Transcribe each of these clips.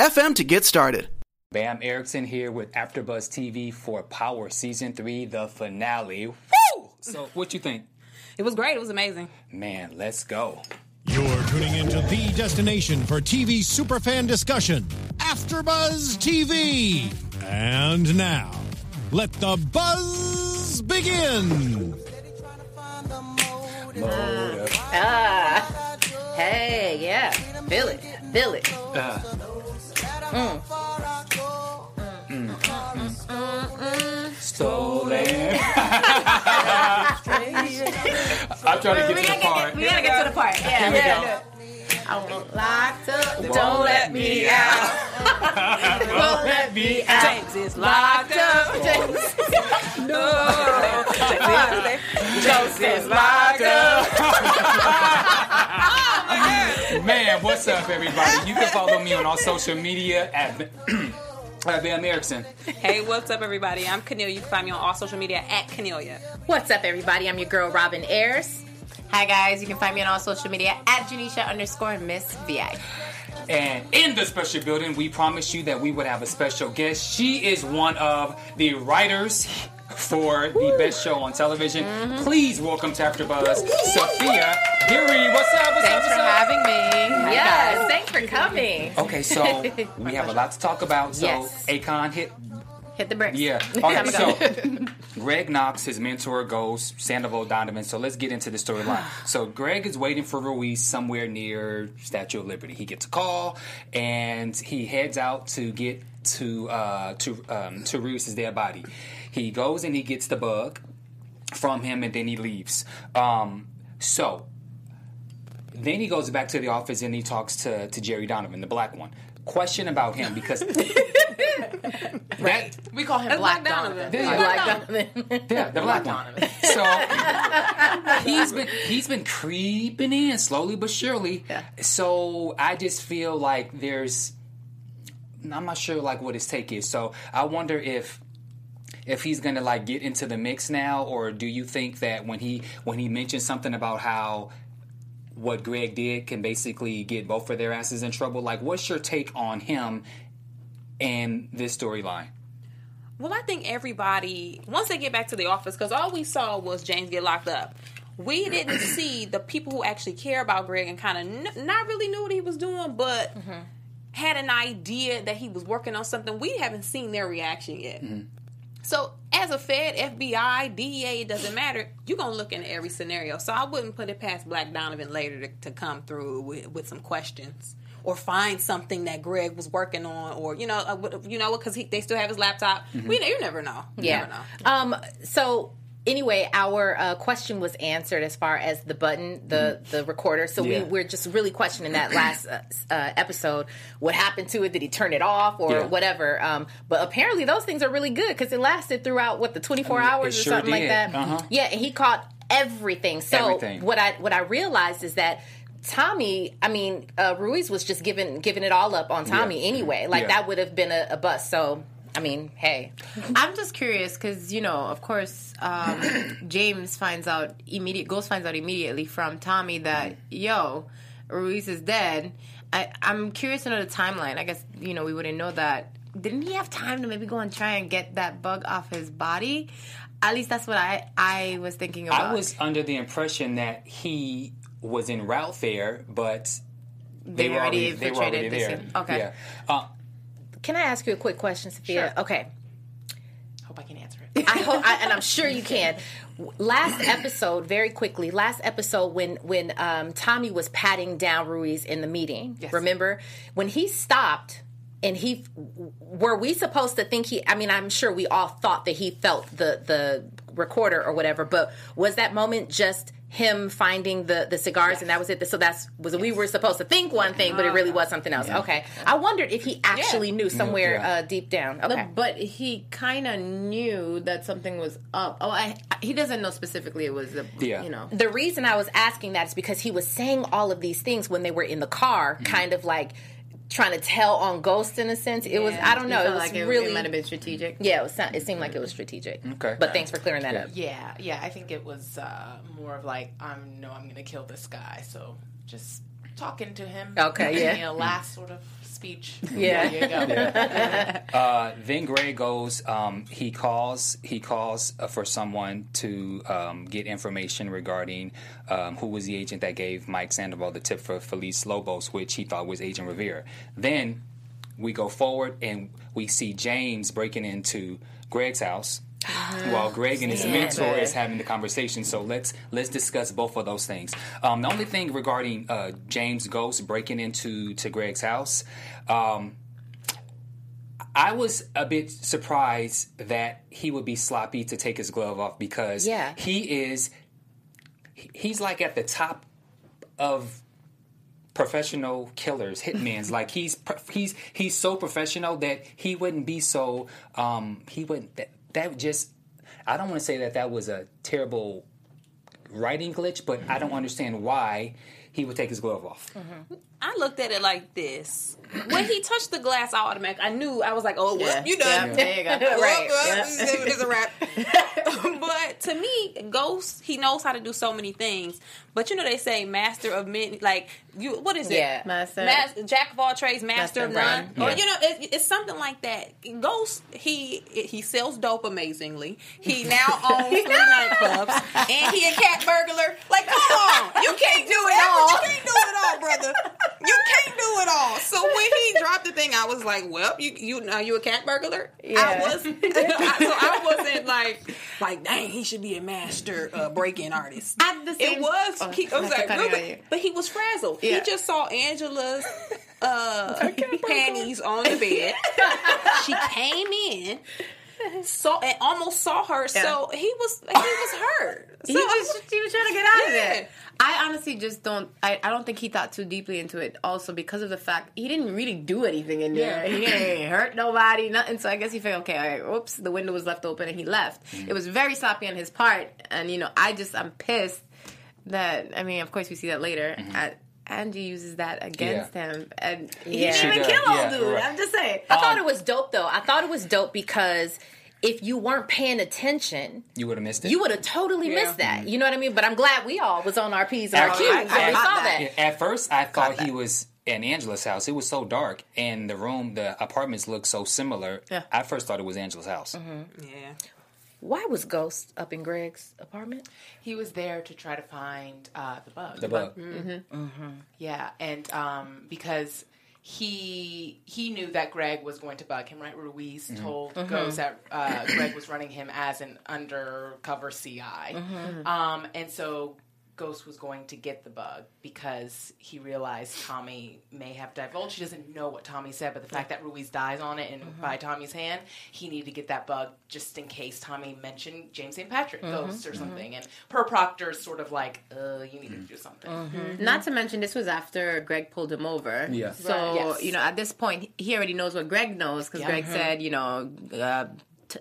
FM to get started. Bamm Ericsen here with AfterBuzz TV for Power Season 3, the finale. Woo! So, what you think? It was great. It was amazing. Man, let's go. You're tuning into the destination for TV superfan discussion, AfterBuzz TV. And now, let the buzz begin. Ah, hey, yeah, feel it, feel it. Uh, Stolen. I'm trying to get we to the gotta part. We gotta get to the part. Yeah, Here we yeah. go. I'm locked up. Won't Don't let me out. Don't let me out. James is locked up. James. no. James is locked Man, what's up, everybody? You can follow me on all social media at at Bamm Ericsen. Hey, what's up, everybody? I'm Kennelia. You can find me on all social media at Kennelia. What's up, everybody? I'm your girl, Robin Ayers. Hi, guys. You can find me on all social media at Janeisha underscore Miss VI. And in the special building, we promised you that we would have a special guest. She is one of the writers for the best show on television. Mm-hmm. Please welcome to AfterBuzz, Sophia Geary. What's up? What's Thanks up? for What's up? having me. Yes, thanks for coming. Okay, so we have a lot to talk about. So Yes. Akon hit Hit the bricks. Yeah. Time Okay, so. Greg Knox, his mentor, goes Sandoval Donovan. So let's get into the storyline. so Greg is waiting for Ruiz somewhere near Statue of Liberty. He gets a call and he heads out to get to uh, to um, to Ruiz's dead body. He goes and he gets the bug from him and then he leaves. Um, so then he goes back to the office and he talks to, to Jerry Donovan, the black one. Question about him because that we call him Black Black Donovan. Donovan. Yeah. Black Donovan. Yeah, the black one. So he's been he's been creeping in slowly but surely. Yeah. So I just feel like there's I'm not sure like what his take is. So I wonder if if he's gonna like get into the mix now, or do you think that when he when he mentioned something about how what Greg did can basically get both of their asses in trouble? Like, what's your take on him and this storyline? Well, I think everybody once they get back to the office, because all we saw was James get locked up. We didn't see the people who actually care about Greg and kind of n- not really knew what he was doing, but mm-hmm. had an idea that he was working on something. We haven't seen their reaction yet. Mm-hmm. So, as a Fed, FBI, DEA, it doesn't matter. You're gonna look into every scenario. So, I wouldn't put it past Black Donovan later to, to come through with, with some questions or find something that Greg was working on, or you know, uh, you know, because they still have his laptop. We you never know. You Yeah. never know. Um. So anyway, our uh, question was answered as far as the button, the the recorder. So Yeah. we we're just really questioning that last uh, uh, episode. What happened to it? Did he turn it off or Yeah. whatever? Um. But apparently those things are really good because it lasted throughout what the twenty four hours it or sure something like that. Uh-huh. Yeah, and he caught everything. So Everything. what I what I realized is that. Tommy, I mean, uh, Ruiz was just giving giving it all up on Tommy Yeah. anyway. Like that would have been a, a bust. So, I mean, hey, I'm just curious because you know, of course, um, James finds out immediate. Ghost finds out immediately from Tommy that yo, Ruiz is dead. I, I'm curious to know the timeline. I guess you know we wouldn't know that. Didn't he have time to maybe go and try and get that bug off his body? At least that's what I I was thinking about. I was under the impression that he was in route there, but they, They were already already, they were already infiltrated the there. Okay. Yeah. Uh, Can I ask you a quick question, Sophia? Okay. hope I can answer it. I hope, I, and I'm sure you can. Last episode, very quickly. Last episode, when when um, Tommy was patting down Ruiz in the meeting, Yes. remember when he stopped and he were we supposed to think he? I mean, I'm sure we all thought that he felt the the recorder or whatever, but was that moment just him finding the the cigars and that was it. So that's was we were supposed to think one thing, but it really was something else. Okay, I wondered if he actually knew somewhere Yeah. uh, deep down. Okay, But he kind of knew that something was up. Oh, I, he doesn't know specifically it was the, Yeah. you know. the reason I was asking that is because he was saying all of these things when they were in the car, Mm-hmm. kind of like trying to tell on Ghost in a sense. It was I don't know. It It was like it, really it might have been strategic. yeah. It, was, it seemed like it was strategic. Okay. but thanks for clearing that up. Yeah, yeah. I think it was uh, more of like, I know I'm gonna kill this guy. So just talking to him. Okay, yeah. You know, last sort of speech. Yeah. There you go. Uh, then Greg goes. Um, he calls. He calls uh, for someone to um, get information regarding um, who was the agent that gave Mike Sandoval the tip for Felipe Lobos, which he thought was Agent Rivera. Then we go forward and we see James breaking into Greg's house. While Greg and his mentor is having the conversation, so let's let's discuss both of those things. Um, the only thing regarding uh, James Ghost breaking into to Greg's house, um, I was a bit surprised that he would be sloppy to take his glove off because Yeah. he is he's like at the top of professional killers, hitmen's. like he's he's he's so professional that he wouldn't be so um he wouldn't that, that just I don't want to say that that was a terrible writing glitch, but I don't understand why he would take his glove off. Mm-hmm. I looked at it like this. When he touched the glass, I automatic. I knew. I was like, "Oh, well, you done." Yeah, there you go. Right, well. It's a wrap. but to me, Ghost, he knows how to do so many things. But you know, they say master of many. Like you, what is it? Yeah. Master- Mas- jack of all trades, master, Master of of none. none. Or you know, it, it's something like that. Ghost, he he sells dope amazingly. He now owns three nightclubs, and he a cat burglar. Like, come on, you can't do it all. You can't do it all, brother. You can't do it all. So when he dropped the thing, I was like, well, you you now you a cat burglar. Yeah. I was, I, so I wasn't like like dang, he should be a master uh, break-in artist. At the same It was. Oh, I was like, really? but he was frazzled. Yeah. He just saw Angela's uh, panties on the bed. she came in, saw and almost saw her. So he was he was hurt. So he was he was trying to get out of Yeah. there. I honestly just don't. I, I don't think he thought too deeply into it. Also because of the fact he didn't really do anything in there. Yeah. He didn't hurt nobody, nothing. So I guess he figured, okay, all right, oops, the window was left open and he left. It was very sloppy on his part, and you know, I just I'm pissed that. I mean, of course, we see that later. Mm-hmm. I, Angie uses that against Yeah. him, and he She didn't even kill old yeah, dude. right. I'm just saying. I thought um, it was dope though. I thought it was dope because if you weren't paying attention, You would have missed it. you would have totally Yeah. missed that. You know what I mean? But I'm glad we all was on our P's and our Actually, Q's I- when I we saw that. that. At first, I thought he was in Angela's house. It was so dark, and the room, the apartments looked so similar. Yeah. I first thought it was Angela's house. Mm-hmm. yeah. Why was Ghost up in Greg's apartment? he was there to try to find uh, the bug. The bug. Yeah, and um, because he he knew that Greg was going to bug him, right? Ruiz Mm-hmm. told Ghost that uh, Greg was running him as an undercover CI, um, and so Ghost was going to get the bug because he realized Tommy may have divulged. He doesn't know what Tommy said, but the fact that Ruiz dies on it and mm-hmm. by Tommy's hand, he needed to get that bug just in case Tommy mentioned James St. Patrick mm-hmm. Ghost or mm-hmm. something. And per Proctor's sort of like, uh, you need to do something. Not to mention, this was after Greg pulled him over. Yeah. So Right. Yes. you know, at this point, he already knows what Greg knows because Yeah. Greg said, you know, uh, t-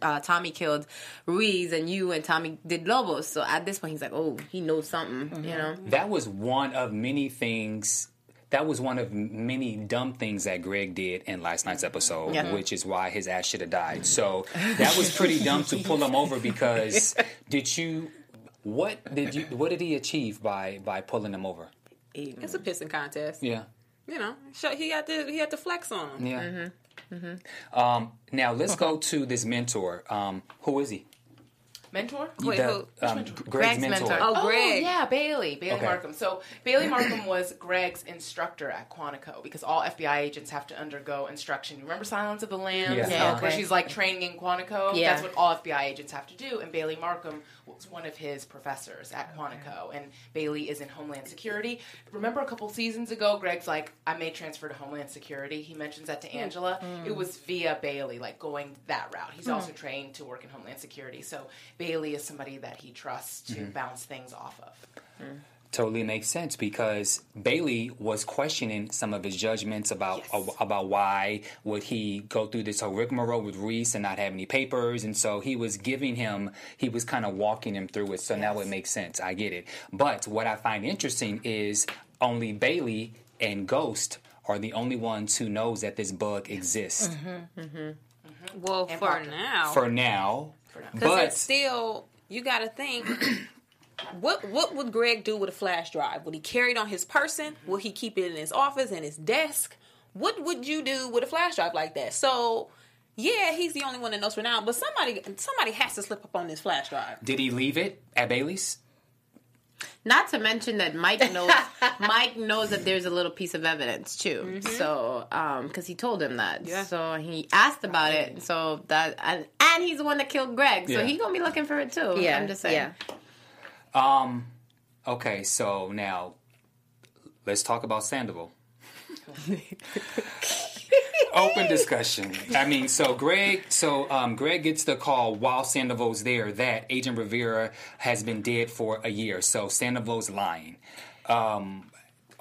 uh, Tommy killed Ruiz and you and Tommy did Lobos. So at this point, he's like, oh, he knows something. You know. That was one of many things. That was one of many dumb things that Greg did in last night's episode, Yeah. which is why his ass should have died. So that was pretty dumb to pull him over because did you? What did you? What did he achieve by by pulling him over? It's a pissing contest. Yeah. You know, show, he had to he had to flex on him. Yeah. Um, now let's go to this mentor. Um, who is he? Mentor? Wait, The- who? um, mentor? Greg's, Greg's mentor. mentor. Oh, Oh, yeah, Bailey, Bailey Okay. Markham. So Bailey Markham was Greg's instructor at Quantico because all FBI agents have to undergo instruction. You remember Silence of the Lambs? Yeah. Yeah, Where she's like training in Quantico. Yeah. That's what all FBI agents have to do. And Bailey Markham was one of his professors at Quantico. And Bailey is in Homeland Security. Remember a couple seasons ago, Greg's like, I may transfer to Homeland Security. He mentions that to Angela. It was via Bailey, like going that route. He's also trained to work in Homeland Security. So Bailey is somebody that he trusts to Mm-hmm. bounce things off of. Mm-hmm. totally makes sense because Bailey was questioning some of his judgments about Yes. about why would he go through this whole rigmarole with Reese and not have any papers, and so he was giving him he was kind of walking him through it. So now it makes sense. I get it. But what I find interesting is only Bailey and Ghost are the only ones who knows that this bug exists mm-hmm. Mm-hmm. Well, And for Parker. now, for now. Because it's still you got to think. What what would Greg do with a flash drive? Would he carry it on his person? Will he keep it in his office and his desk? What would you do with a flash drive like that? So, yeah, he's the only one that knows for now. But somebody somebody has to slip up on this flash drive. did he leave it at Bailey's? Not to mention that Mike knows Mike knows that there's a little piece of evidence too. So, um, because he told him that, Yeah. so he asked about it. So that and, and he's the one that killed Greg, so Yeah. he gonna be looking for it too. Yeah, I'm just saying. yeah. Um, okay, so now let's talk about Sandoval. Open discussion. I mean, so Greg, so um, Greg gets the call while Sandoval's there that Agent Rivera has been dead for a year. So Sandoval's lying. Um,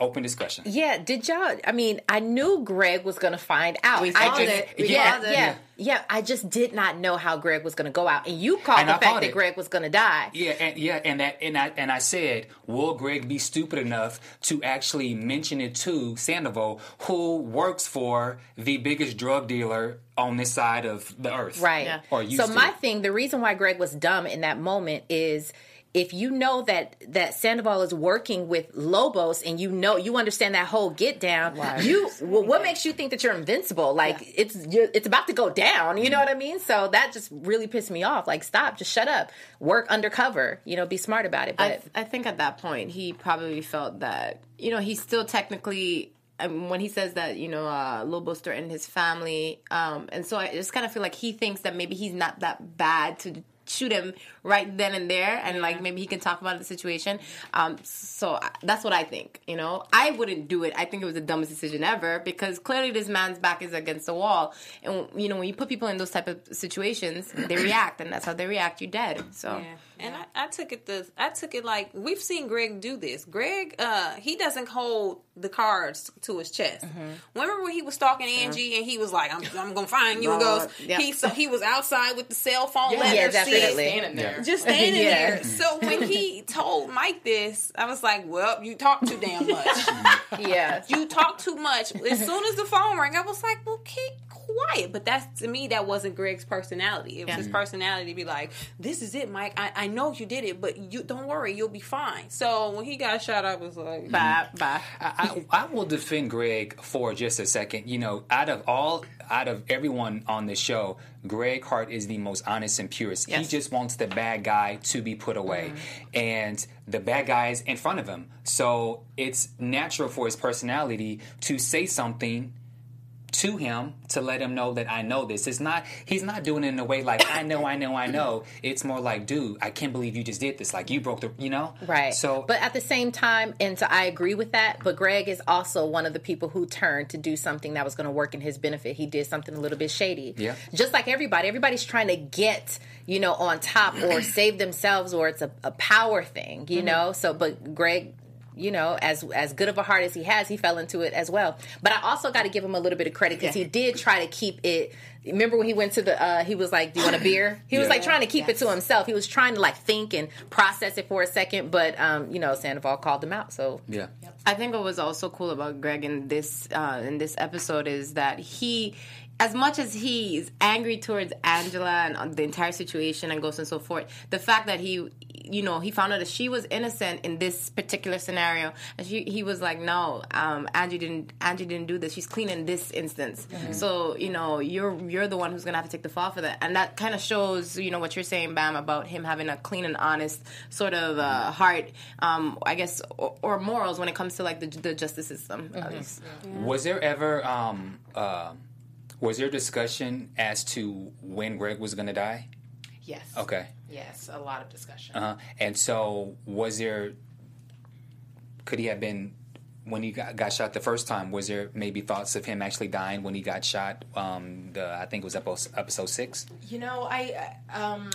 open discussion. Yeah, did y'all? I mean, I knew Greg was going to find out. We I saw just, it. We yeah, saw it. yeah, yeah. I just did not know how Greg was going to go out, and you called And the I fact that it. Greg was going to die. Yeah, and yeah, and that and I and I said, will Greg be stupid enough to actually mention it to Sandoval, who works for the biggest drug dealer on this side of the earth, Right. Yeah. Or used so to. my thing, the reason why Greg was dumb in that moment is if you know that that Sandoval is working with Lobos and you know you understand that whole get down, you well, what makes you think that you're invincible? Like it's you're, it's about to go down. You know what I mean? So that just really pissed me off. Like stop, just shut up, work undercover. You know, be smart about it. But I, I think at that point he probably felt that you know he's still technically um, when he says that you know uh, Lobos threatened his family, um, and so I just kind of feel like he thinks that maybe he's not that bad to shoot him right then and there, and like maybe he can talk about the situation. Um, so that's what I think. You know, I wouldn't do it. I think it was the dumbest decision ever because clearly this man's back is against the wall, and you know when you put people in those type of situations, they react, and that's how they react. You're dead. So. Yeah. And I, I took it the I took it like we've seen Greg do this. Greg, uh, he doesn't hold the cards to his chest. Remember when he was stalking Angie and he was like, "I'm, I'm gonna find you." And Uh, goes, yeah. he so he was outside with the cell phone. Yeah, letting Yeah, her see it. definitely. Standing there. Just standing Yeah. there. So when he told Mike this, I was like, "Well, you talk too damn much. yeah, you talk too much." As soon as the phone rang, I was like, "Well, keep quiet." But that's to me, that wasn't Greg's personality. It was Yeah. his personality to be like, "This is it, Mike. I, I know you did it, but you don't worry, you'll be fine." So when he got shot, I was like, Bye, bye. I, I, I will defend Greg for just a second. You know, out of all, out of everyone on the show, Greg Hart is the most honest and purest. He just wants the bad guy to be put away, mm-hmm. and the bad guy is in front of him. So it's natural for his personality to say something to him to let him know that I know this. It's not he's not doing it in a way like I know, I know, I know. It's more like, dude, I can't believe you just did this. Like you broke the you know? Right. So but at the same time, and so I agree with that. But Greg is also one of the people who turned to do something that was going to work in his benefit. He did something a little bit shady. Yeah. Just like everybody, everybody's trying to get you know on top or save themselves, or it's a, a power thing, you mm-hmm. know. So, but Greg. You know, as as good of a heart as he has, he fell into it as well. But I also got to give him a little bit of credit because he did try to keep it. Remember when he went to the? uh He was like, "Do you want a beer?" He was like trying to keep it to himself. He was trying to like think and process it for a second, but um, you know, Sandoval called him out. So yeah. I think what was also cool about Greg in this uh, in this episode is that he, as much as he's angry towards Angela and uh, the entire situation and goes and so forth, the fact that he, you know, he found out that she was innocent in this particular scenario, and she, he was like, no, um, Angie didn't, Angie didn't do this. She's clean in this instance. So you know, you're you're the one who's gonna have to take the fall for that, and that kind of shows, you know, what you're saying, Bamm, about him having a clean and honest sort of uh, heart, um, I guess, or, or morals when it comes to like the, the justice system, at least. Was there ever um uh was there discussion as to when Greg was gonna die? Yes. Okay. Yes, a lot of discussion. Uh-huh. And so was there could he have been when he got, got shot the first time, was there maybe thoughts of him actually dying when he got shot? Um, the I think it was episode, episode six. You know, I uh, um,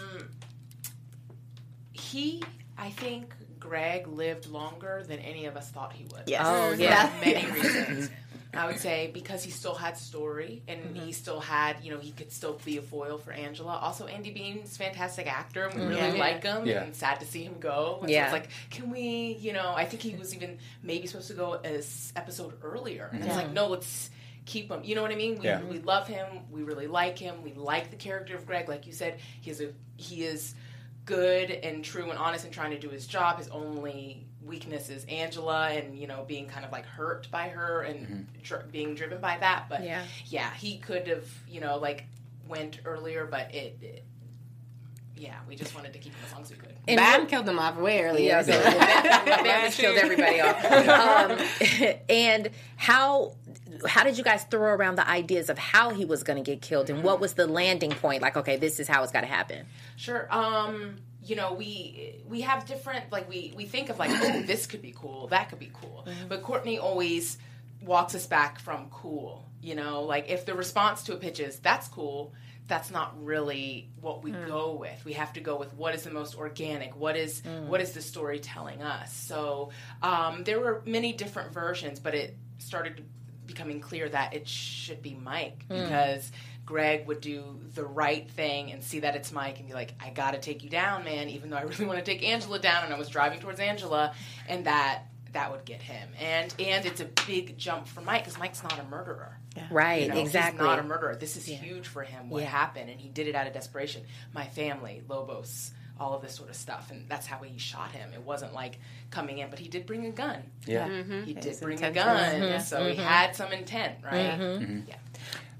he, I think, Greg lived longer than any of us thought he would. Yes. Oh, yeah. For many reasons. I would say because he still had story and Mm-hmm. he still had, you know, he could still be a foil for Angela. Also, Andy Bean's a fantastic actor and we really Mhm. like him. Yeah. And sad to see him go. And Yeah. So it's like, can we, you know, I think he was even maybe supposed to go as episode earlier. And it's like, no, let's keep him. You know what I mean? We, Yeah. we love him. We really like him. We like the character of Greg. Like you said, he is a he is good and true and honest and trying to do his job. His only weakness is Angela and you know being kind of like hurt by her and dr- being driven by that. But Yeah. yeah, he could have you know like went earlier, but it. it yeah, we just wanted to keep him as long as we could. And Bamm what- killed him off way earlier. Yeah, so Bamm Bamm just killed everybody off. Um, and how how did you guys throw around the ideas of how he was going to get killed, and what was the landing point? Like, okay, this is how it's got to happen. Sure. Um, you know, we we have different like we we think of like, oh, this could be cool, that could be cool. Mm-hmm. But Courtney always walks us back from cool. You know, like if the response to a pitch is that's cool, that's not really what we mm. go with. We have to go with what is the most organic. What is mm. what is the story telling us? So um, there were many different versions, but it started becoming clear that it should be Mike mm. because Greg would do the right thing and see that it's Mike and be like, I gotta take you down, man, even though I really want to take Angela down and I was driving towards Angela and that that would get him. And and it's a big jump for Mike because Mike's not a murderer. Right, You know, exactly. He's not a murderer. This is huge for him. What Yeah. happened, and he did it out of desperation. My family, Lobos, all of this sort of stuff, and that's how he shot him. It wasn't like coming in, but he did bring a gun. Yeah. Mm-hmm. He did His bring a gun, was- yeah. so he had some intent, right? Mm-hmm. Yeah.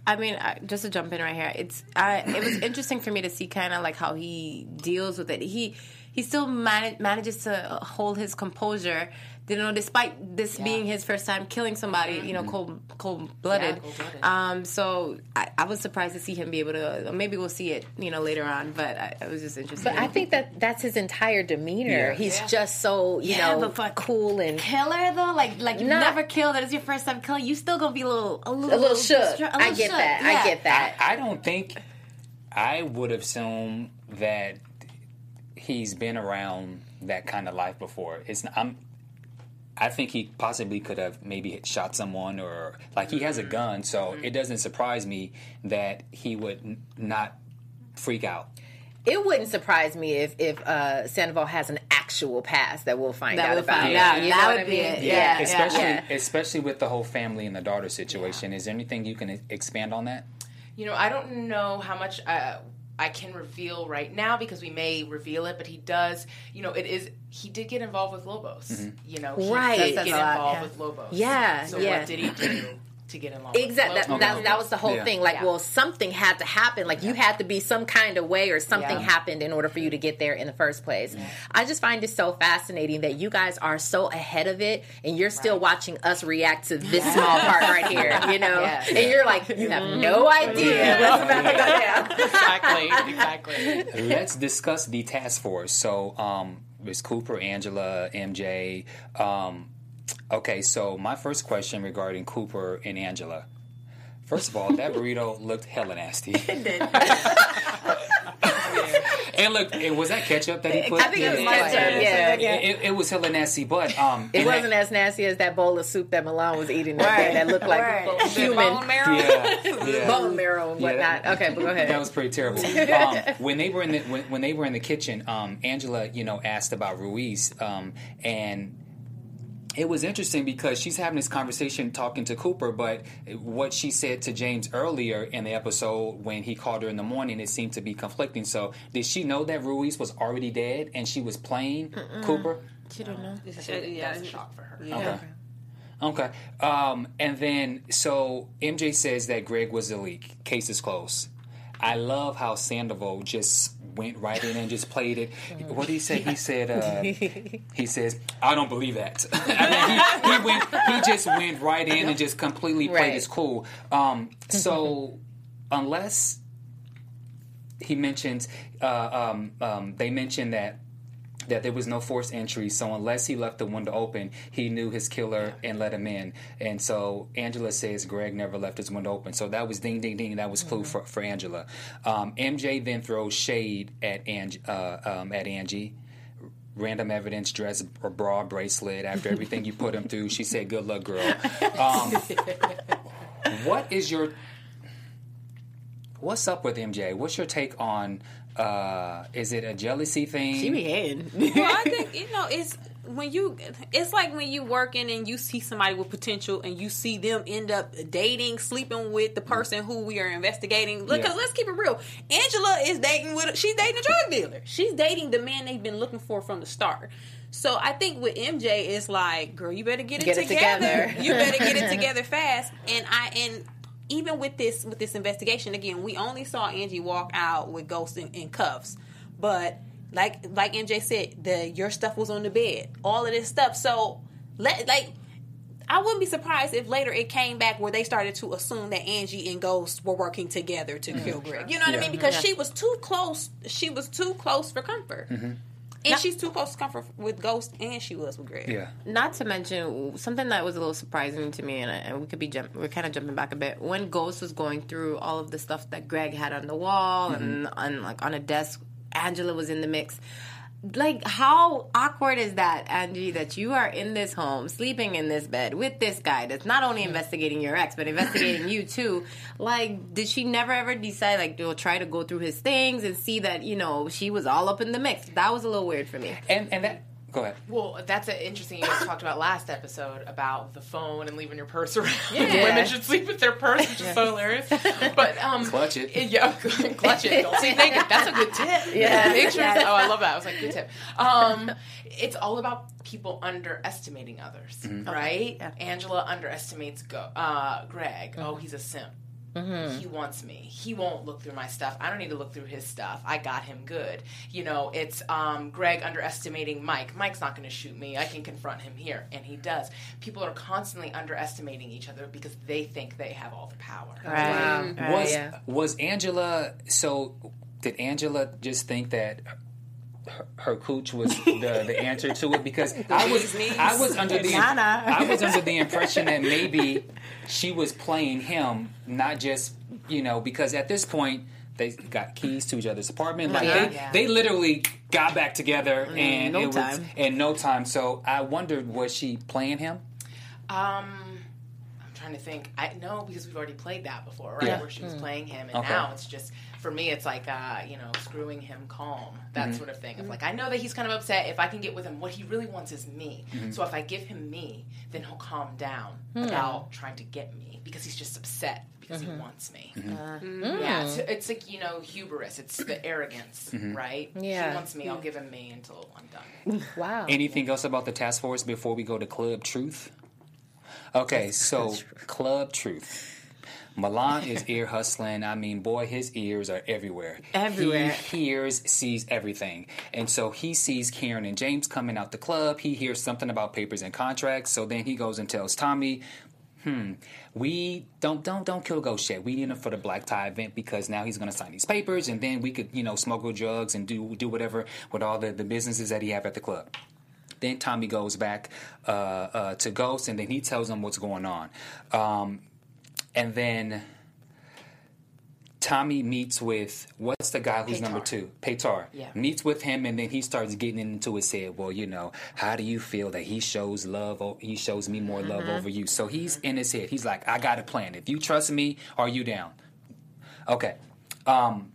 I mean, just to jump in right here, it's it was interesting for me to see kind of like how he deals with it. He he still man- manages to hold his composure. You know, despite this being his first time killing somebody, you know, cold cold blooded. Yeah. Um, so I, I was surprised to see him be able to. Maybe we'll see it, you know, later on. But I, it was just interesting. But I think that that's his entire demeanor. Yeah. He's just so you Yeah, know but cool and killer though, like like you never killed. That is your first time killing. You still gonna be a little a little, a little shook. distra- a I little get shook, that. I get that. I don't think I would assume that he's been around that kind of life before. It's I'm. I think he possibly could have maybe shot someone or like he has a gun, so it doesn't surprise me that he would n- not freak out. It wouldn't surprise me if if uh, Sandoval has an actual past that we'll find That out we'll about. find You out. know That what would I be mean? it. Yeah, especially yeah. especially with the whole family and the daughter situation. Is there anything you can e- expand on that? You know, I don't know how much uh, I can reveal right now because we may reveal it, but he does. You know, it is. He did get involved with Lobos. Mm-hmm. You know, he Right. did get involved yeah. with Lobos. Yeah, So yeah. what did he do to get involved? Exactly. That, Lobos? that, that was the whole Yeah. thing. Like, Yeah. well, something had to happen. Like, you had to be some kind of way, or something Yeah. happened in order for you to get there in the first place. I just find it so fascinating that you guys are so ahead of it, and you're still watching us react to this small part right here. You know, Yeah. and you're like, you have no idea what's about to go down. exactly. Exactly. Let's discuss the task force. So, um, it's Cooper, Angela, MJ. Um, okay, so my first question regarding Cooper and Angela. First of all, that burrito looked hella nasty. It did. and look, it was that ketchup that he put. I think it was in ketchup, yeah. It, it, it was hella nasty, but um, It wasn't as nasty as that bowl of soup that Milan was eating that day that looked like Right. human Bone marrow. Yeah, yeah. bone marrow and Yeah, whatnot. that- okay, but go ahead. That was pretty terrible. Um, when they were in the when, when they were in the kitchen, um, Angela, you know, asked about Ruiz, um, and it was interesting because she's having this conversation talking to Cooper, but what she said to James earlier in the episode when he called her in the morning, it seemed to be conflicting. So, did she know that Ruiz was already dead and she was playing Cooper? She don't know. Yeah. That was a shock for her. Okay. Okay. Um, and then, so MJ says that Greg was the leak. Case is closed. I love how Sandoval just went right in and just played it. What did he say? He said, uh, he says, I don't believe that. I mean, he, he, went, he just went right in and just completely played Right. his cool. Um, so, unless he mentions, uh, um, um, they mentioned that that there was no forced entry. So unless he left the window open, he knew his killer and let him in. And so Angela says Greg never left his window open. So that was ding, ding, ding. That was clue for, for Angela. Um, MJ then throws shade at Angie. Uh, um, at Angie. random evidence dress or bra bracelet after everything you put him through. She said, "Good luck, girl." Um, what is your what's up with MJ? What's your take on? Uh, is it a jealousy thing? She be hating. well, I think you know it's when you it's like when you working and you see somebody with potential and you see them end up dating, sleeping with the person who we are investigating. Because Yeah. let's keep it real, Angela is dating with she's dating a drug dealer. She's dating the man they've been looking for from the start. So I think with MJ, it's like, girl, you better get it Get it together. together. you better get it together fast. And I and even with this with this investigation again, we only saw Angie walk out with Ghost in, in cuffs, but like like MJ said, the your stuff was on the bed, all of this stuff. So let like. I wouldn't be surprised if later it came back where they started to assume that Angie and Ghost were working together to mm-hmm. kill Greg. You know what I mean? Because she was too close. She was too close for comfort, mm-hmm. And she's too close to comfort with Ghost, and she was with Greg. yeah. Not to mention something that was a little surprising to me, and, I- and we could be jump, we're kind of jumping back a bit. When Ghost was going through all of the stuff that Greg had on the wall mm-hmm. and on like on a desk, Angela was in the mix. Like, how awkward is that, Angie? That you are in this home, sleeping in this bed with this guy that's not only investigating your ex, but investigating you too. Like, did she never ever decide like to try to go through his things and see that you know she was all up in the mix? That was a little weird for me. And and that go ahead. Well, that's an interesting. You guys talked about last episode about the phone and leaving your purse around. Yeah. Women should sleep with their purse, which is so hilarious. But um, Clutch it. Yeah, clutch it. Don't sleep naked. That's a good tip. Yeah. Make sure. Oh, I love that. I was like, good tip. Um, it's all about people underestimating others, Mm-hmm. right? Angela underestimates Go- uh, Greg. Oh, he's a simp. Mm-hmm. He wants me. He won't look through my stuff. I don't need to look through his stuff. I got him good. You know, it's um, Greg underestimating Mike. Mike's not going to shoot me. I can confront him here, and he does. People are constantly underestimating each other because they think they have all the power. Right. Right. was yeah. was Angela so did Angela just think that her, her cooch was the, the answer to it because I was I was under the Nana. I was under the impression that maybe she was playing him not just you know because at this point they got keys to each other's apartment like Yeah. they, Yeah. they literally got back together and no it was in no time so I wondered was she playing him Um, trying to think. I know because we've already played that before, right? Yeah. Where she was hmm. playing him, and Okay. now it's just for me. It's like uh, you know, screwing him calm, that mm-hmm. sort of thing. Of mm-hmm. like, I know that he's kind of upset. If I can get with him, what he really wants is me. Mm-hmm. So if I give him me, then he'll calm down hmm. about trying to get me because he's just upset because he wants me. Uh, hmm. Yeah, it's, it's like you know, hubris. It's the arrogance, right? Yeah. he wants me. I'll give him me until I'm done. Wow. Anything else about the task force before we go to Club Truth? Okay, so Club Truth. Milan is ear hustling. I mean, boy, his ears are everywhere. Everywhere. He hears, sees everything. And so he sees Karen and James coming out the club. He hears something about papers and contracts. So then he goes and tells Tommy, hmm, we don't don't don't kill Ghost yet. We need him for the black tie event because now he's going to sign these papers, and then we could you know smuggle drugs and do do whatever with all the, the businesses that he have at the club. Then Tommy goes back uh, uh, to Ghost, and then he tells him what's going on. Um, and then Tommy meets with what's the guy who's number two? Petar. Yeah. Meets with him, and then he starts getting into his head. Well, you know, how do you feel that he shows love? o- He shows me more love over you. So he's in his head. He's like, I got a plan. If you trust me, are you down? Okay. Um,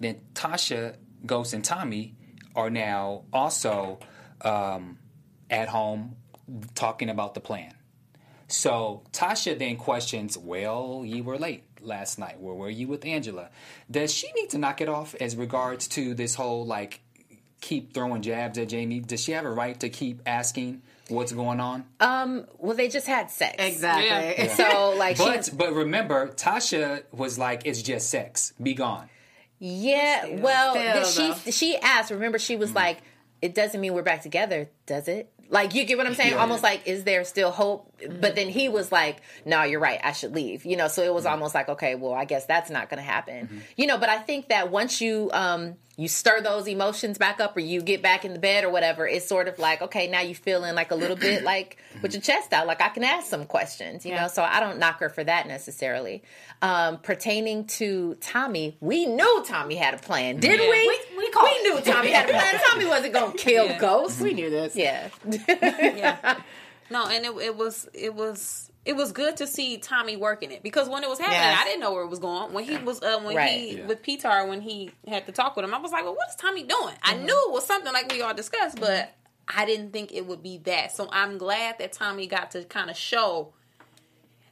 then Tasha, Ghost, and Tommy are now also um, at home talking about the plan. So Tasha then questions, Well, you were late last night. Where were you with Angela? Does she need to knock it off as regards to this whole like keep throwing jabs at Jamie? Does she have a right to keep asking what's going on? Um, well, they just had sex. Exactly. So, like, But she, but remember, Tasha was like, It's just sex. Be gone. yeah, well, Still, th- she she asked. Remember, she was like, "It doesn't mean we're back together, does it?" Like, you get what I'm saying? Yeah. Almost like, is there still hope? But then he was like, "No, you're right. I should leave." You know, so it was almost like, okay, well, I guess that's not going to happen. You know, but I think that once you um you stir those emotions back up, or you get back in the bed or whatever, it's sort of like, okay, now you feeling like a little bit like with your chest out, like I can ask some questions. You know, so I don't knock her for that necessarily. Um, pertaining to Tommy, we knew Tommy had a plan, did we? we, we We knew Tommy had a plan. Tommy wasn't gonna kill Yeah. Ghost. We knew this. Yeah. yeah. No, and it, it was it was it was good to see Tommy working it because when it was happening, Yes. I didn't know where it was going. When he was uh, when Right. he Yeah. with Petar when he had to talk with him, I was like, well, what is Tommy doing? I Mm-hmm. knew it was something like we all discussed, but I didn't think it would be that. So I'm glad that Tommy got to kind of show.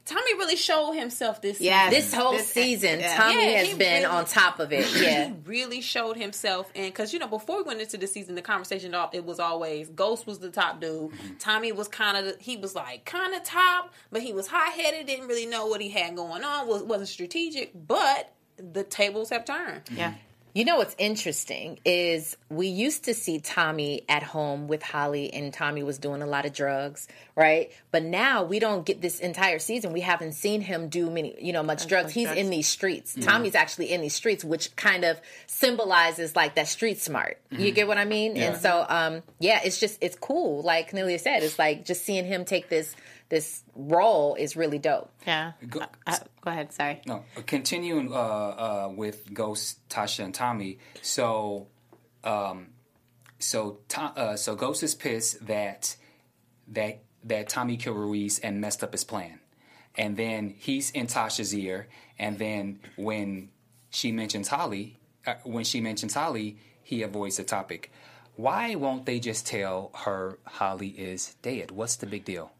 Tommy really showed himself this Yeah. This whole This- season, yeah. Tommy Yeah, has been really- on top of it. Yeah. he really showed himself and because you know before we went into the season the conversation it was always ghost was the top dude mm-hmm. tommy was kind of he was like kind of top but he was high-headed didn't really know what he had going on was, wasn't strategic but the tables have turned Yeah. You know what's interesting is we used to see Tommy at home with Holly, and Tommy was doing a lot of drugs, right? But now we don't get this entire season. We haven't seen him do many, you know, much drugs. He's in these streets. Tommy's actually in these streets, which kind of symbolizes like that street smart. You get what I mean? And so, um, yeah, it's just it's cool. Like Kennelia said, it's like just seeing him take this this role is really dope. Yeah. Go- Uh, uh, go ahead. Sorry. No, continuing uh, uh, with Ghost, Tasha, and Tommy. So, um, so To- uh, so Ghost is pissed that that that Tommy killed Ruiz and messed up his plan, and then he's in Tasha's ear, and then when she mentions Holly, uh, when she mentions Holly, he avoids the topic. Why won't they just tell her Holly is dead? What's the big deal?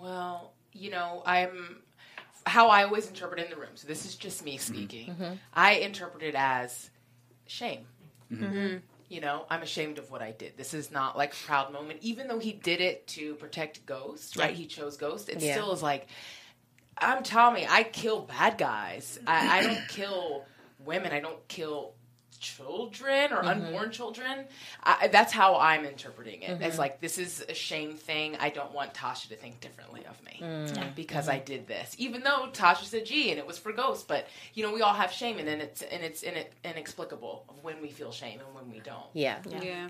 Well, you know, I'm how I always interpret in the room. So this is just me mm-hmm. speaking. Mm-hmm. I interpret it as shame. Mm-hmm. You know, I'm ashamed of what I did. This is not like a proud moment, even though he did it to protect Ghost. Right? He chose Ghost. It Yeah. still is like I'm Tommy. I kill bad guys. I, I don't kill women. I don't kill children or mm-hmm. unborn children. I, that's how I'm interpreting it. It's mm-hmm. like this is a shame thing. I don't want Tasha to think differently of me mm. because mm-hmm. I did this, even though Tasha said G and it was for ghosts. But you know, we all have shame, and then it's and it's in it inexplicable of when we feel shame and when we don't. Yeah. yeah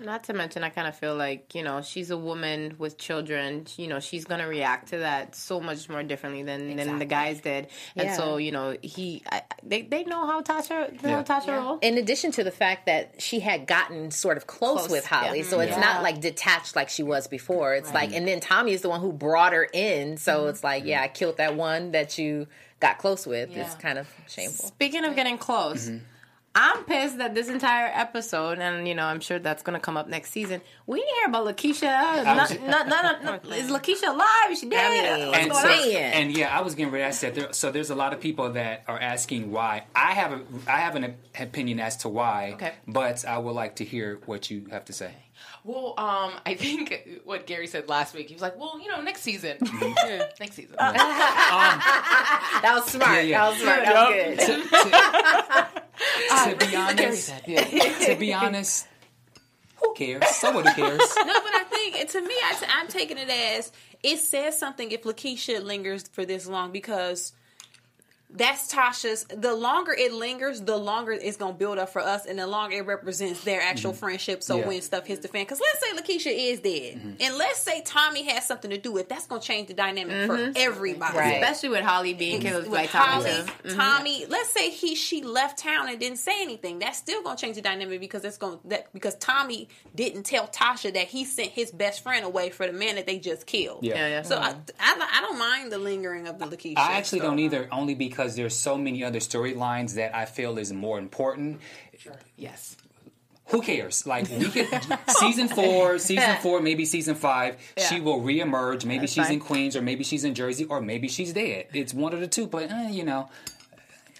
Not to mention, I kind of feel like you know she's a woman with children. You know she's gonna react to that so much more differently than than the guys did. And Yeah. so you know he, I, they they know how Tasha, know Yeah. how Tasha Yeah. roll. in addition to the fact that she had gotten sort of close, Close, with Holly, yeah. so it's Yeah. not like detached like she was before. It's like, and then Tommy is the one who brought her in, so mm-hmm. it's like, yeah, I killed that one that you got close with. It's kind of shameful. Speaking of getting close. Mm-hmm. I'm pissed that this entire episode, and you know, I'm sure that's gonna come up next season. We didn't hear about Lakeisha. was- Not, not, not, not, is Lakeisha alive? Is she dead? mean, What's and going so, on? And yeah, I was getting ready. I said there, so. There's a lot of people that are asking why. I have a I have an opinion as to why. Okay. But I would like to hear what you have to say. Well, um, I think what Gary said last week. He was like, "Well, you know, next season, next season." That was smart. Yeah, yeah. That was smart. That was good. to, to be honest, yeah, to be honest, who cares? Someone who cares. no but i think and to me I'm taking it as it says something if lakeisha lingers for this long because that's Tasha's. The longer it lingers, the longer it's gonna build up for us, and the longer it represents their actual mm-hmm. friendship. So Yeah. when stuff hits the fan, because let's say Lakeisha is dead, mm-hmm. and let's say Tommy has something to do with, that's gonna change the dynamic for mm-hmm. everybody. Right. Especially with Holly being killed With by Tommy. Holly, too. Tommy, let's say he she left town and didn't say anything. That's still gonna change the dynamic because it's gonna that because Tommy didn't tell Tasha that he sent his best friend away for the man that they just killed. Yeah. Yeah, yeah. So I, I, I don't mind the lingering of the Lakeisha. I actually don't either, only because there's so many other storylines that I feel is more important. yes. Who cares? Like we could season four, season four, maybe season five. She will reemerge. Maybe she's in. Queens, or maybe she's in Jersey, or maybe she's dead. It's one of the two. But eh, you know,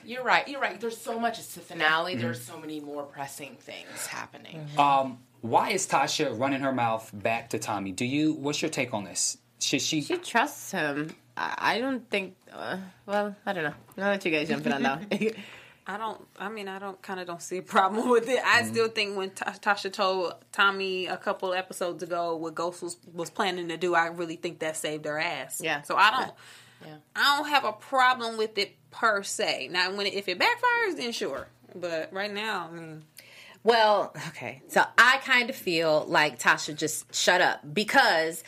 You're right. You're right. There's so much. It's the finale. There's so many more pressing things happening. um, why is Tasha running her mouth back to Tommy? Do you? What's your take on this? Should she? She trusts him. I, I don't think. Uh, well, I don't know. I'll let you guys jump in on that. one. I don't. I mean, I don't kind of don't see a problem with it. I still think when Ta- Tasha told Tommy a couple episodes ago what Ghost was was planning to do, I really think that saved her ass. Yeah. So I don't. Yeah. I don't have a problem with it per se. Now, when it, if it backfires, then sure. But right now, I mean, Well, okay. So I kind of feel like Tasha just shut up because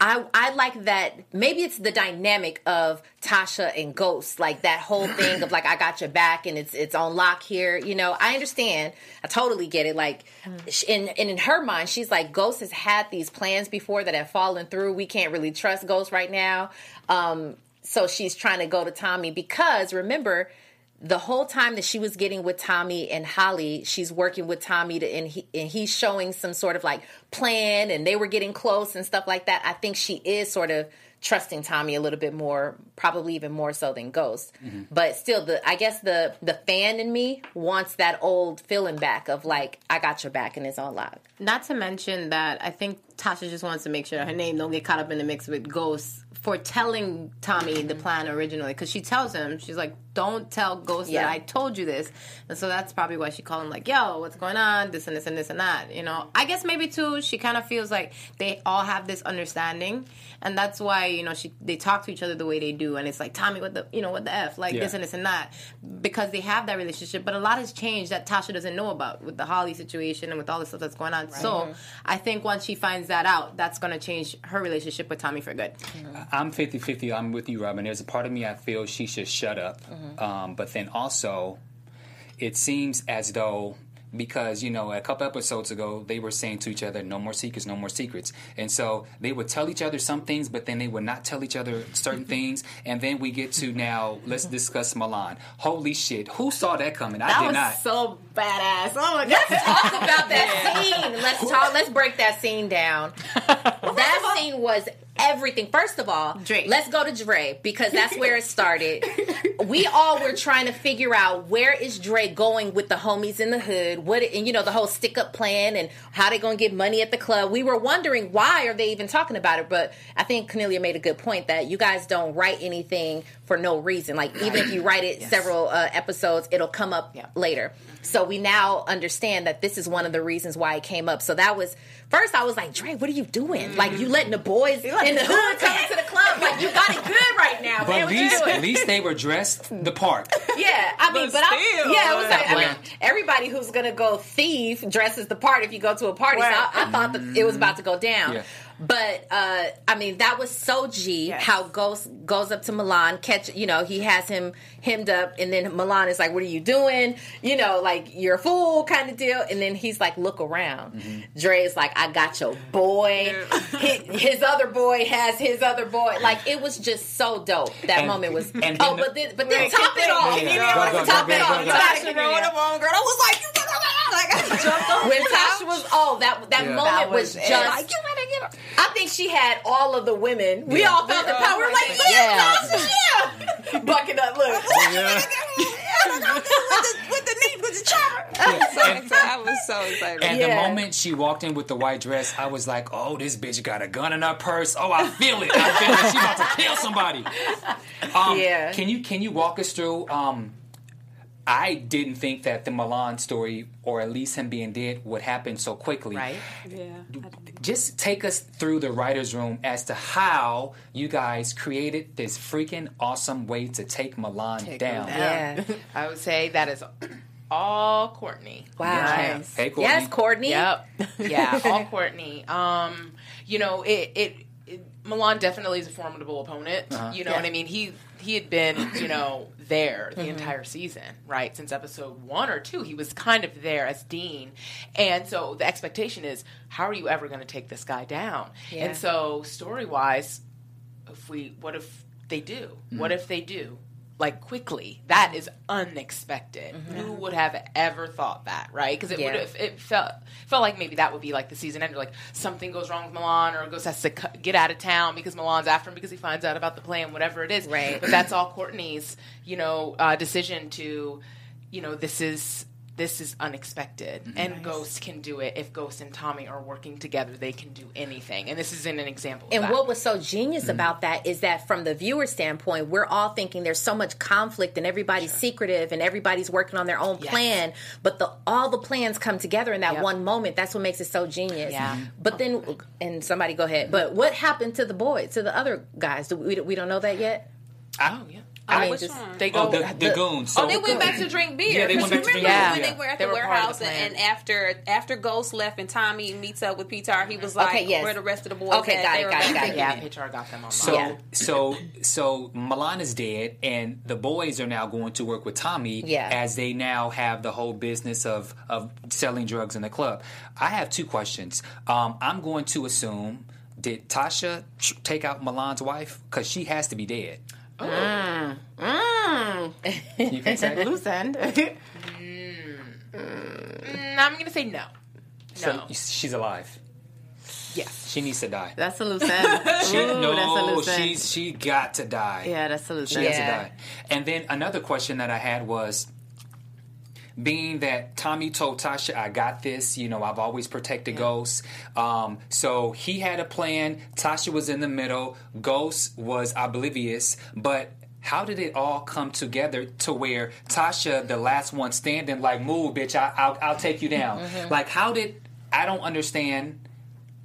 I I like that. Maybe it's the dynamic of Tasha and Ghost, like that whole thing of like I got your back and it's it's on lock here. You know, I understand. I totally get it. Like, sh- in and in her mind, she's like Ghost has had these plans before that have fallen through. We can't really trust Ghost right now. Um, so she's trying to go to Tommy because remember the whole time that she was getting with Tommy and Holly, she's working with Tommy to, and, he, and he's showing some sort of like plan and they were getting close and stuff like that. I think she is sort of trusting Tommy a little bit more, probably even more so than Ghost. Mm-hmm. But still the I guess the the fan in me wants that old feeling back of like I got your back and it's on lock. Not to mention that I think Tasha just wants to make sure her name don't get caught up in the mix with Ghost for telling Tommy the plan originally. Because she tells him, she's like, "Don't tell Ghost Yeah. that I told you this." And so that's probably why she called him like, "Yo, what's going on? This and this and this and that." You know, I guess maybe too she kind of feels like they all have this understanding, and that's why you know she they talk to each other the way they do, and it's like Tommy, what the you know what the f like Yeah. this and this and that because they have that relationship. But a lot has changed that Tasha doesn't know about with the Holly situation and with all the stuff that's going on. So I think once she finds that out, that's going to change her relationship with Tommy for good. Mm-hmm. I'm 50 50. I'm with you, Robin. There's a part of me I feel she should shut up. Um, but then also, it seems as though. Because you know, a couple episodes ago, they were saying to each other, "No more secrets, no more secrets," and so they would tell each other some things, but then they would not tell each other certain things. And then we get to now, let's discuss Milan. Holy shit, who saw that coming? I did was not. so badass. Oh my god! Let's talk about that scene. Let's talk. Let's break that scene down. that scene was everything. First of all, Dre. let's go to Dre because that's where it started. we all were trying to figure out where is Dre going with the homies in the hood. What and you know the whole stick up plan and how they going to get money at the club. We were wondering why are they even talking about it. But I think Kennelia made a good point that you guys don't write anything for no reason. Like even if you write it several uh, episodes, it'll come up Yeah. later. So we now understand that this is one of the reasons why it came up. So that was first I was like, Dre, what are you doing? Like you letting the boys in the hood come into the club? Like you got it good right now. but man. at least, at least they were dressed the part. Yeah, I mean, but, But I, yeah, it was like I mean, everybody who's gonna go thief dresses the part if you go to a party. So I, I thought that it was about to go down. Yeah. But uh, I mean, that was so G. How Ghost goes up to Milan, catch you know he has him hemmed up, and then Milan is like, "What are you doing?" You know, like you're a fool kind of deal. And then he's like, "Look around." Dre is like, "I got your boy." his, his other boy has his other boy. Like it was just so dope. That And- moment was. and oh, but then but then top it off. Yeah, yeah. Top it off. go, go. Tasha rode up on girl. I was like, you like I jumped on. When Tasha was, oh, that that Yeah. moment That was, was it. just. Like, you better get her. I think she had all of the women. We all felt the power. We're like, Yeah. yeah, Tasha, yeah. Bucking up, look. with the knee, with the chopper. So. I was so excited. And the moment she walked in with the white dress, I was like, "Oh, this bitch got a gun in her purse. Oh, I feel it. I feel it. She about to kill somebody." Um, Yeah. Can you can you walk us through? Um, I didn't think that the Milan story, or at least him being dead, would happen so quickly. Right? yeah. Just take us through the writers' room as to how you guys created this freaking awesome way to take Milan down. Yeah. I would say that is all Courtney. Wow. Yes. Hey, Courtney. Yes, Courtney. Yep. Yeah, all Courtney. Um, you know, it, it, it Milan definitely is a formidable opponent. You know what I mean? He he had been, you know, there the mm-hmm. entire season, right? Since episode one or two, he was kind of there as Dean. And so the expectation is, how are you ever going to take this guy down? Yeah. And so story wise, if we what if they do? What mm-hmm. if they do? Like quickly, that is unexpected. Who would have ever thought that, right? Because it Yeah. would have it felt felt like maybe that would be like the season ender, like something goes wrong with Milan, or goes has to get out of town because Milan's after him because he finds out about the plan, whatever it is. Right. But that's all Courtney's, you know, uh, decision to, you know, this is this is unexpected, mm-hmm. and Ghost can do it. If Ghost and Tommy are working together, they can do anything, and this is an example. Of And that. what was so genius mm-hmm. about that is that from the viewer standpoint, we're all thinking there's so much conflict and everybody's secretive and everybody's working on their own Yes. plan, but the all the plans come together in that Yep. one moment. That's what makes it so genius. Yeah. But then, and somebody go ahead. But what happened to the boy, to the other guys? Do we, we don't know that yet. oh yeah. I mean, just? They go. Oh, the, the, the- goons. Oh, they went back to drink beer. Yeah, they went back to drink Remember beer, when they were at They the were part the warehouse plan. and after after Ghost left and Tommy meets up with Petar, he was like, Okay, yes. "Where the rest of the boys?" Okay, at? got They it, got it, got it, there. yeah, HR got them on. So, Yeah. so, so Milan is dead, and the boys are now going to work with Tommy Yeah. as they now have the whole business of of selling drugs in the club. I have two questions. Um, I'm going to assume did Tasha take out Milan's wife because she has to be dead. Mm. You can say Loose end. Mm, I'm gonna say no. so No. she's alive. Yes. She needs to die. that's a loose end. She, Ooh, no, that's a loose end. she's she got to die. yeah, that's a loose She end. has to die. And then another question that I had was being that Tommy told Tasha, I got this, you know, I've always protected Ghost. Um, so he had a plan. Tasha was in the middle. Ghost was oblivious. But how did it all come together to where Tasha, the last one standing, like, move, bitch, I, I'll, I'll take you down? Like, how did, I don't understand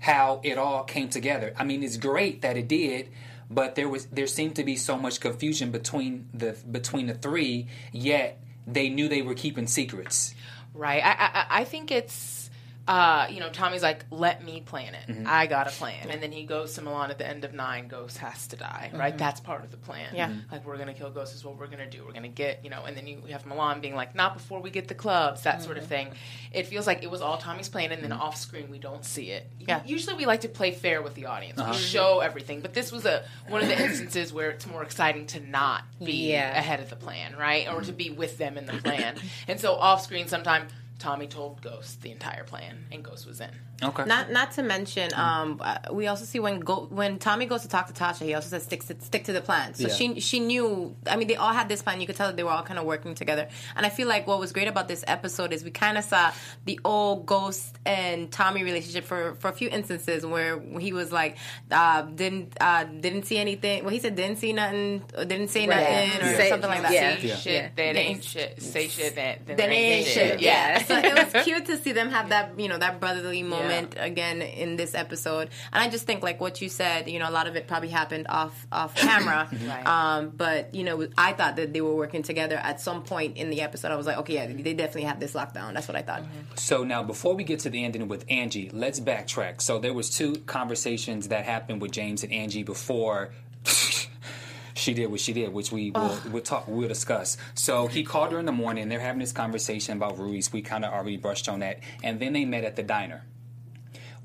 how it all came together. I mean, it's great that it did, but there was there seemed to be so much confusion between the between the three. Yet they knew they were keeping secrets. Right. I I, I think it's uh, you know, Tommy's like, let me plan it. Mm-hmm. I got a plan. And then he goes to Milan at the end of nine, Ghost has to die, right? Mm-hmm. That's part of the plan. Yeah. Mm. Like, we're going to kill Ghost is what we're going to do. We're going to get, you know, and then you have Milan being like, not before we get the clubs, that sort Mm-hmm. of thing. It feels like it was all Tommy's plan, and then off screen, we don't see it. Yeah. Usually we like to play fair with the audience. Uh-huh. We show everything. But this was a one of the instances where it's more exciting to not be Yeah. ahead of the plan, right? Or to Mm-hmm. be with them in the plan. and so off screen, sometime Tommy told Ghost the entire plan, and Ghost was in. Okay. Not not to mention, um, we also see when go when Tommy goes to talk to Tasha, he also says stick to, stick to the plan. So Yeah. she she knew. I mean, they all had this plan. You could tell that they were all kind of working together. And I feel like what was great about this episode is we kind of saw the old Ghost and Tommy relationship for for a few instances where he was like uh, didn't uh, didn't see anything. Well, he said didn't see nothing, or didn't say Right. nothing, or Say- something like that. yeah. Say Yeah. shit Yeah. that ain't shit. Say shit that, that then ain't shit. Yeah. Yeah. so it was cute to see them have that, you know, that brotherly moment again in this episode. And I just think, like what you said, you know, a lot of it probably happened off off camera. Right. um, but you know, I thought that they were working together at some point in the episode. I was like, okay, yeah, they definitely have this lockdown. That's what I thought. So now, before we get to the ending with Angie, let's backtrack. So there was two conversations that happened with James and Angie before she did what she did, which we will we'll talk we'll discuss. So he called her in the morning. They're having this conversation about Ruiz. We kind of already brushed on that, and then they met at the diner,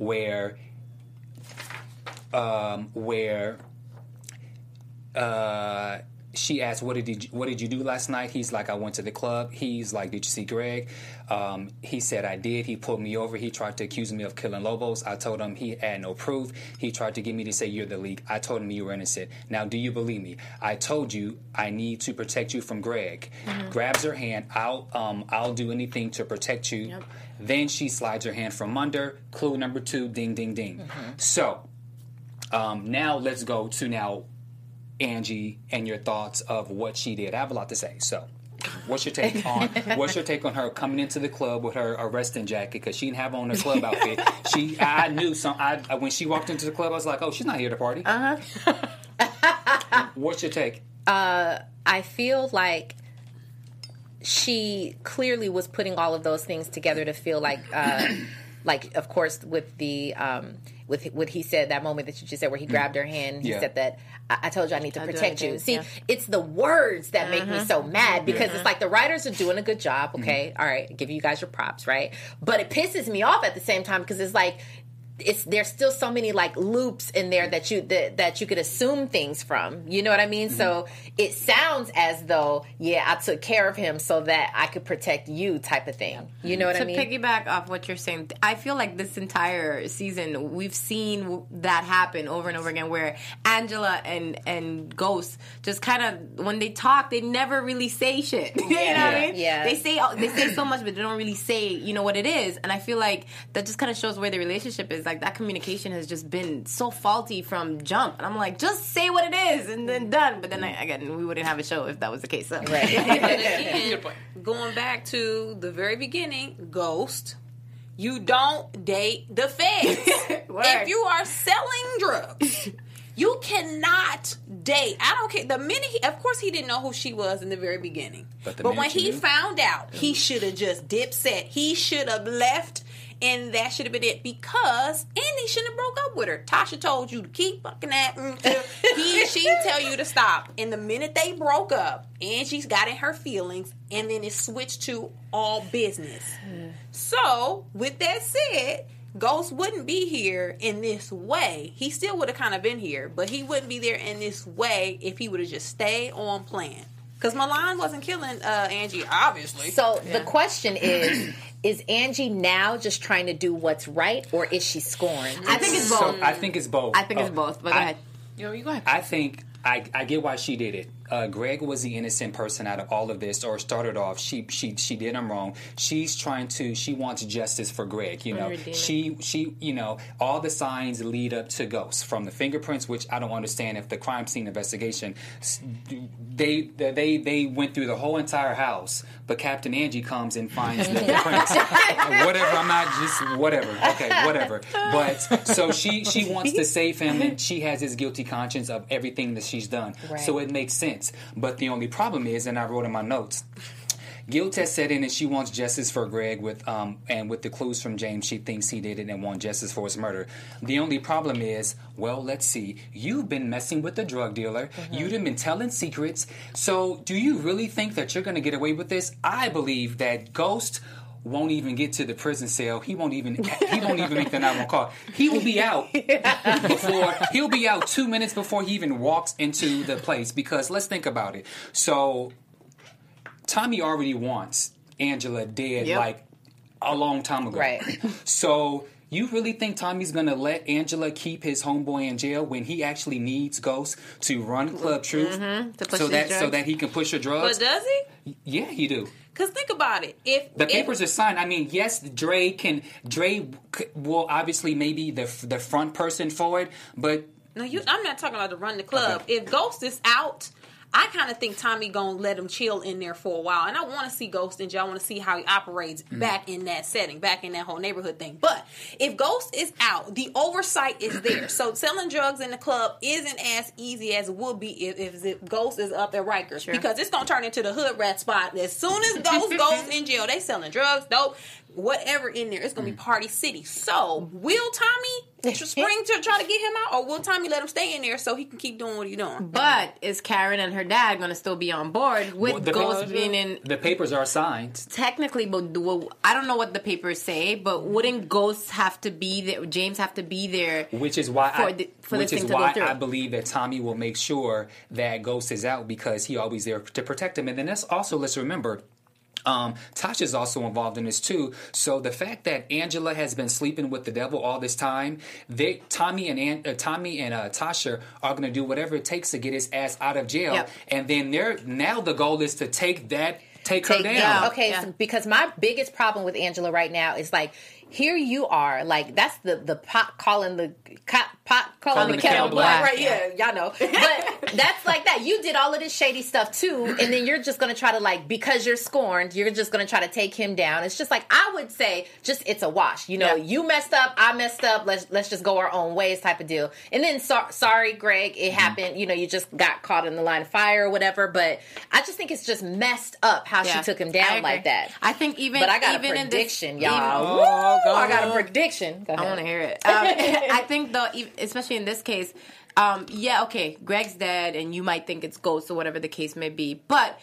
where um, where uh, she asked, "What did you, what did you do last night?" He's like, "I went to the club." He's like, "Did you see Greg?" Um, he said, "I did." He pulled me over. He tried to accuse me of killing Lobos. I told him he had no proof. He tried to get me to say you're the leak. I told him you were innocent. Now, do you believe me? I told you I need to protect you from Greg. Grabs her hand. I'll um, I'll do anything to protect you. Then she slides her hand from under. Clue number two. Ding ding ding. So. Um, now let's go to now Angie and your thoughts of what she did. I have a lot to say. So, what's your take on what's your take on her coming into the club with her arresting jacket because she didn't have on her club outfit. She, I knew some. I when she walked into the club, I was like, oh, she's not here to party. Uh huh. what's your take? Uh, I feel like she clearly was putting all of those things together to feel like, uh, like of course with the um, with what he said that moment that you just said where he grabbed her hand, he Yeah. said that I, I told you I need to I'll protect you. See, yeah. it's the words that make me so mad because it's like the writers are doing a good job. Okay, all right, give you guys your props, right? But it pisses me off at the same time because it's like it's there's still so many like loops in there that you that, that you could assume things from. You know what I mean? Mm-hmm. So it sounds as though yeah, I took care of him so that I could protect you, type of thing. You know what to I mean? To piggyback off what you're saying, I feel like this entire season we've seen that happen over and over again, where Angela and and Ghost just kind of when they talk, they never really say shit. you know what I mean? Yeah. They say they say so much, but they don't really say you know what it is. And I feel like that just kind of shows where the relationship is. Like that communication has just been so faulty from jump. And I'm like, just say what it is and then done. But then I, again, we wouldn't have a show if that was the case. So. But again, going back to the very beginning, Ghost, you don't date the feds. If you are selling drugs, You cannot date. I don't care. The minute he, of course, he didn't know who she was in the very beginning. But the when he knew- found out, he should have just dip set. He should have left, and that should have been it. Because Andy shouldn't have broke up with her. Tasha told you to keep fucking that. until he, she tell you to stop. And the minute they broke up, Angie's got in her feelings, and then it switched to all business. So, with that said, Ghost wouldn't be here in this way. He still would have kind of been here, but he wouldn't be there in this way if he would have just stayed on plan. Because Milan wasn't killing uh, Angie, obviously. So the question is: Is Angie now just trying to do what's right, or is she scorned? I think it's So both. I think it's both. I think it's Oh, both. But go I- ahead. Yo, you go ahead. I think I, I get why she did it. Uh, Greg was the innocent person out of all of this, or started off. She she she did him wrong. She's trying to. She wants justice for Greg. You know, she she you know all the signs lead up to ghosts from the fingerprints, which I don't understand if the crime scene investigation. They they they went through the whole entire house, but Captain Angie comes and finds the prints. whatever. I'm not just whatever. Okay, whatever. But so she she wants to save him, and she has his guilty conscience of everything that she's done. So it makes sense. But the only problem is, and I wrote in my notes. Guilt has set in, and she wants justice for Greg. With um, and with the clues from James, she thinks he did it and wants justice for his murder. The only problem is, well, let's see. You've been messing with the drug dealer. You've been telling secrets. So, do you really think that you're going to get away with this? I believe that Ghost won't even get to the prison cell. He won't even. He won't even make the 911 call. He will be out before. He'll be out two minutes before he even walks into the place. Because let's think about it. So Tommy already wants Angela dead Yep. like a long time ago. Right. So you really think Tommy's gonna let Angela keep his homeboy in jail when he actually needs Ghost to run Club Truth Mm-hmm. to push so that so that he can push her drugs? but does he? yeah, he do. Because think about it. If The if- papers are signed. I mean, yes, Dre can. Dre will obviously maybe the the front person for it, but No, you. I'm not talking about to run the club. Okay. If Ghost is out, I kind of think Tommy gonna let him chill in there for a while, and I want to see Ghost in jail. I want to see how he operates Mm. back in that setting, back in that whole neighborhood thing. But if Ghost is out, the oversight is there. so selling drugs in the club isn't as easy as it would be if, if Ghost is up at Rikers because it's gonna turn into the hood rat spot. As soon as Ghost goes in jail, they selling drugs, dope, whatever in there. It's gonna be party city. So will Tommy spring to try to get him out, or will Tommy let him stay in there so he can keep doing what he's doing? But is Karen and her dad going to still be on board with Well, the Ghost papers- being in? the papers are signed. Technically, but do- I don't know what the papers say. But wouldn't Ghost have to be there? James have to be there? Which is why For I, the- for which is thing to go why. I believe that Tommy will make sure that Ghost is out because he always there to protect him. And then that's also let's remember. Um, Tasha's also involved in this too. So the fact that Angela has been sleeping with the devil all this time, they Tommy and An- uh, Tommy and uh, Tasha are going to do whatever it takes to get his ass out of jail. Yep. And then they're now the goal is to take that take, her Take- down. yeah, okay, Yeah. so- because my biggest problem with Angela right now is like, here you are, like that's the the pot calling the pot, pot calling, the, kettle black, right? Yeah, y'all know. But that's like that. You did all of this shady stuff too, and then you're just gonna try to like because you're scorned, you're just gonna try to take him down. It's just like I would say, just it's a wash. You know, Yeah. you messed up, I messed up. Let's let's just go our own ways, type of deal. And then so, sorry, Greg, it happened. You know, you just got caught in the line of fire or whatever. But I just think it's just messed up how Yeah. she took him down like that. I think even But I got even a in this- prediction, y'all. Oh, Woo! go I got a prediction. Go I want to hear it. Um, I think though, ev- especially in this case, um, yeah, okay, Greg's dead, and you might think it's ghosts or whatever the case may be, but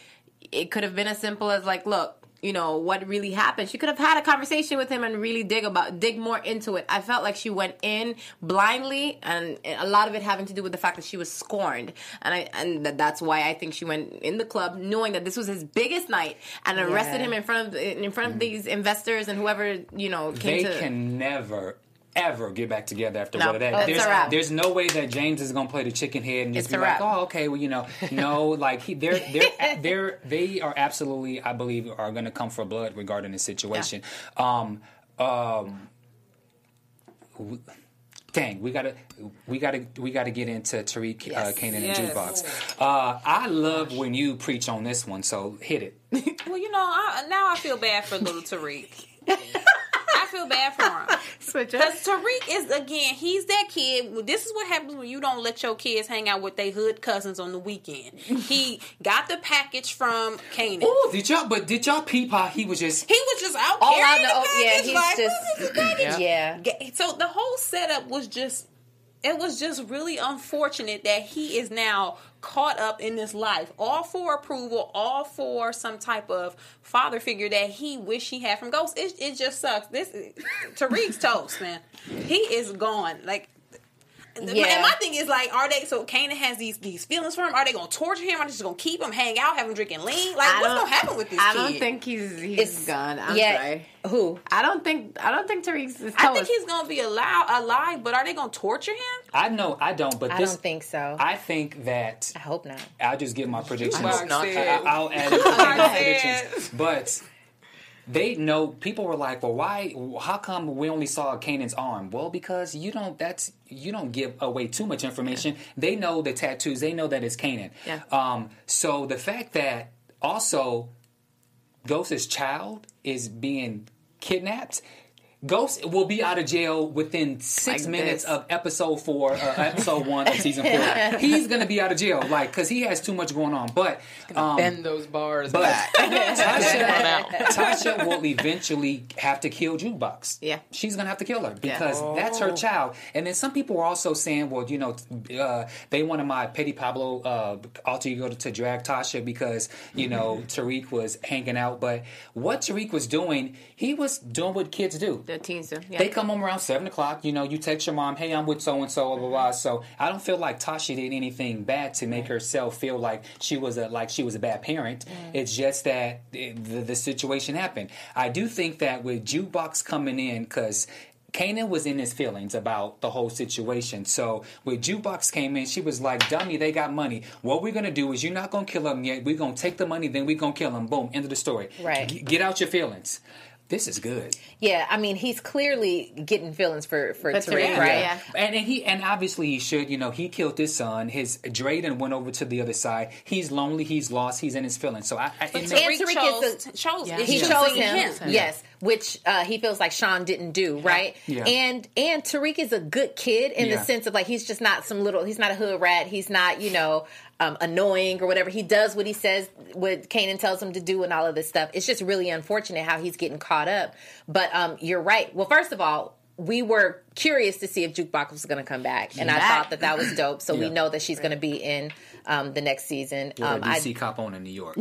it could have been as simple as like, look. You know what really happened. She could have had a conversation with him and really dig about dig more into it. I felt like she went in blindly, and a lot of it having to do with the fact that she was scorned, and I and that- that's why I think she went in the club knowing that this was his biggest night and arrested Yeah. him in front of in front of these investors and whoever you know came they to. can never ever get back together after No, what that. it's there's, a wrap. there's no way that James is gonna play the chicken head and just It's be like, oh, okay, well, you know, no, like he, they're they're they're they are absolutely, I believe, are gonna come for blood regarding this situation. Um, um, w- dang, we gotta we gotta we gotta get into Tariq uh, Kanan Yes. and Jukebox. Uh, I love when you preach on this one, so hit it. Well, you know, I, now I feel bad for little Tariq. I feel bad for him. Because Tariq is again, he's that kid. This is what happens when you don't let your kids hang out with their hood cousins on the weekend. He got the package from Kanan. Ooh, did y'all? But did y'all peep how he was just? He was just out oh, All carrying out the the- yeah, package. he's like, just- what is this package? Yeah. Ga- So the whole setup was just it was just really unfortunate that he is now caught up in this life. All for approval all for some type of father figure that he wish he had from ghost it, it just sucks. This tariq's toast man. He is gone. Like Yeah. And my thing is like, are they? So Kanan has these these feelings for him. Are they going to torture him? Are they just going to keep him, hang out, have him drinking lean? Like, I what's going to happen with this I kid? don't think he's he's It's- gone. I'm yeah. sorry. Who? I don't think I don't think Tariq's is I think he's going to be alive, alive, but are they going to torture him? I know I don't, but I this don't think so. I, I think that I hope not. I'll just give my predictions. I will add it to my predictions. But they know people were like, "Well, why? How come we only saw Kanan's arm?" Well, because you don't. That's you don't give away too much information. They know the tattoos. They know that it's Kanan. Yeah. Um. So the fact that also Ghost's child is being kidnapped. Ghost will be out of jail within six Like minutes this. of episode four, uh, episode one of season four. He's gonna be out of jail, like, because he has too much going on. But um, Bend those bars but back. Tasha, Tasha will eventually have to kill Jukebox. Yeah. she's gonna have to kill her because that's her child. And then some people are also saying, well, you know, uh, they wanted my Petty Pablo uh, alter ego to drag Tasha because you know Tariq was hanging out. But what Tariq was doing, he was doing what kids do. The teens do. Yeah. They come home around seven o'clock. You know, you text your mom, "Hey, I'm with so and so." Blah blah blah. So I don't feel like Tasha did anything bad to make herself feel like she was a like she was a bad parent. It's just that it, the, the situation happened. I do think that with Jukebox coming in, because. Kanan was in his feelings about the whole situation. So when Jukebox came in, she was like, "Dummy, they got money. What we're gonna do is you're not gonna kill them yet. We're gonna take the money, then we're gonna kill them. Boom, end of the story. Right. G- get out your feelings. This is good. Yeah, I mean, he's clearly getting feelings for for For Tariq, Tariq, right? yeah. And, and he and obviously he should. You know, he killed his son. His Drayden went over to the other side. He's lonely. He's lost. He's in his feelings. So I, I it But makes- Tariq Tariq chose- chose, chose, Yeah. is He choosing chose him, him. yes, which uh, he feels like Sean didn't do, right? Yeah. And and Tariq is a good kid in Yeah. the sense of like he's just not some little. He's not a hood rat. He's not you know um, annoying or whatever. He does what he says, what Kanan tells him to do, and all of this stuff. It's just really unfortunate how he's getting caught up. But um, you're right. Well, first of all. We were curious to see if Jukebox was going to come back, and I thought that that was dope. So we know that she's going to be in um, the next season. With a Um, I, DC cop on in New York.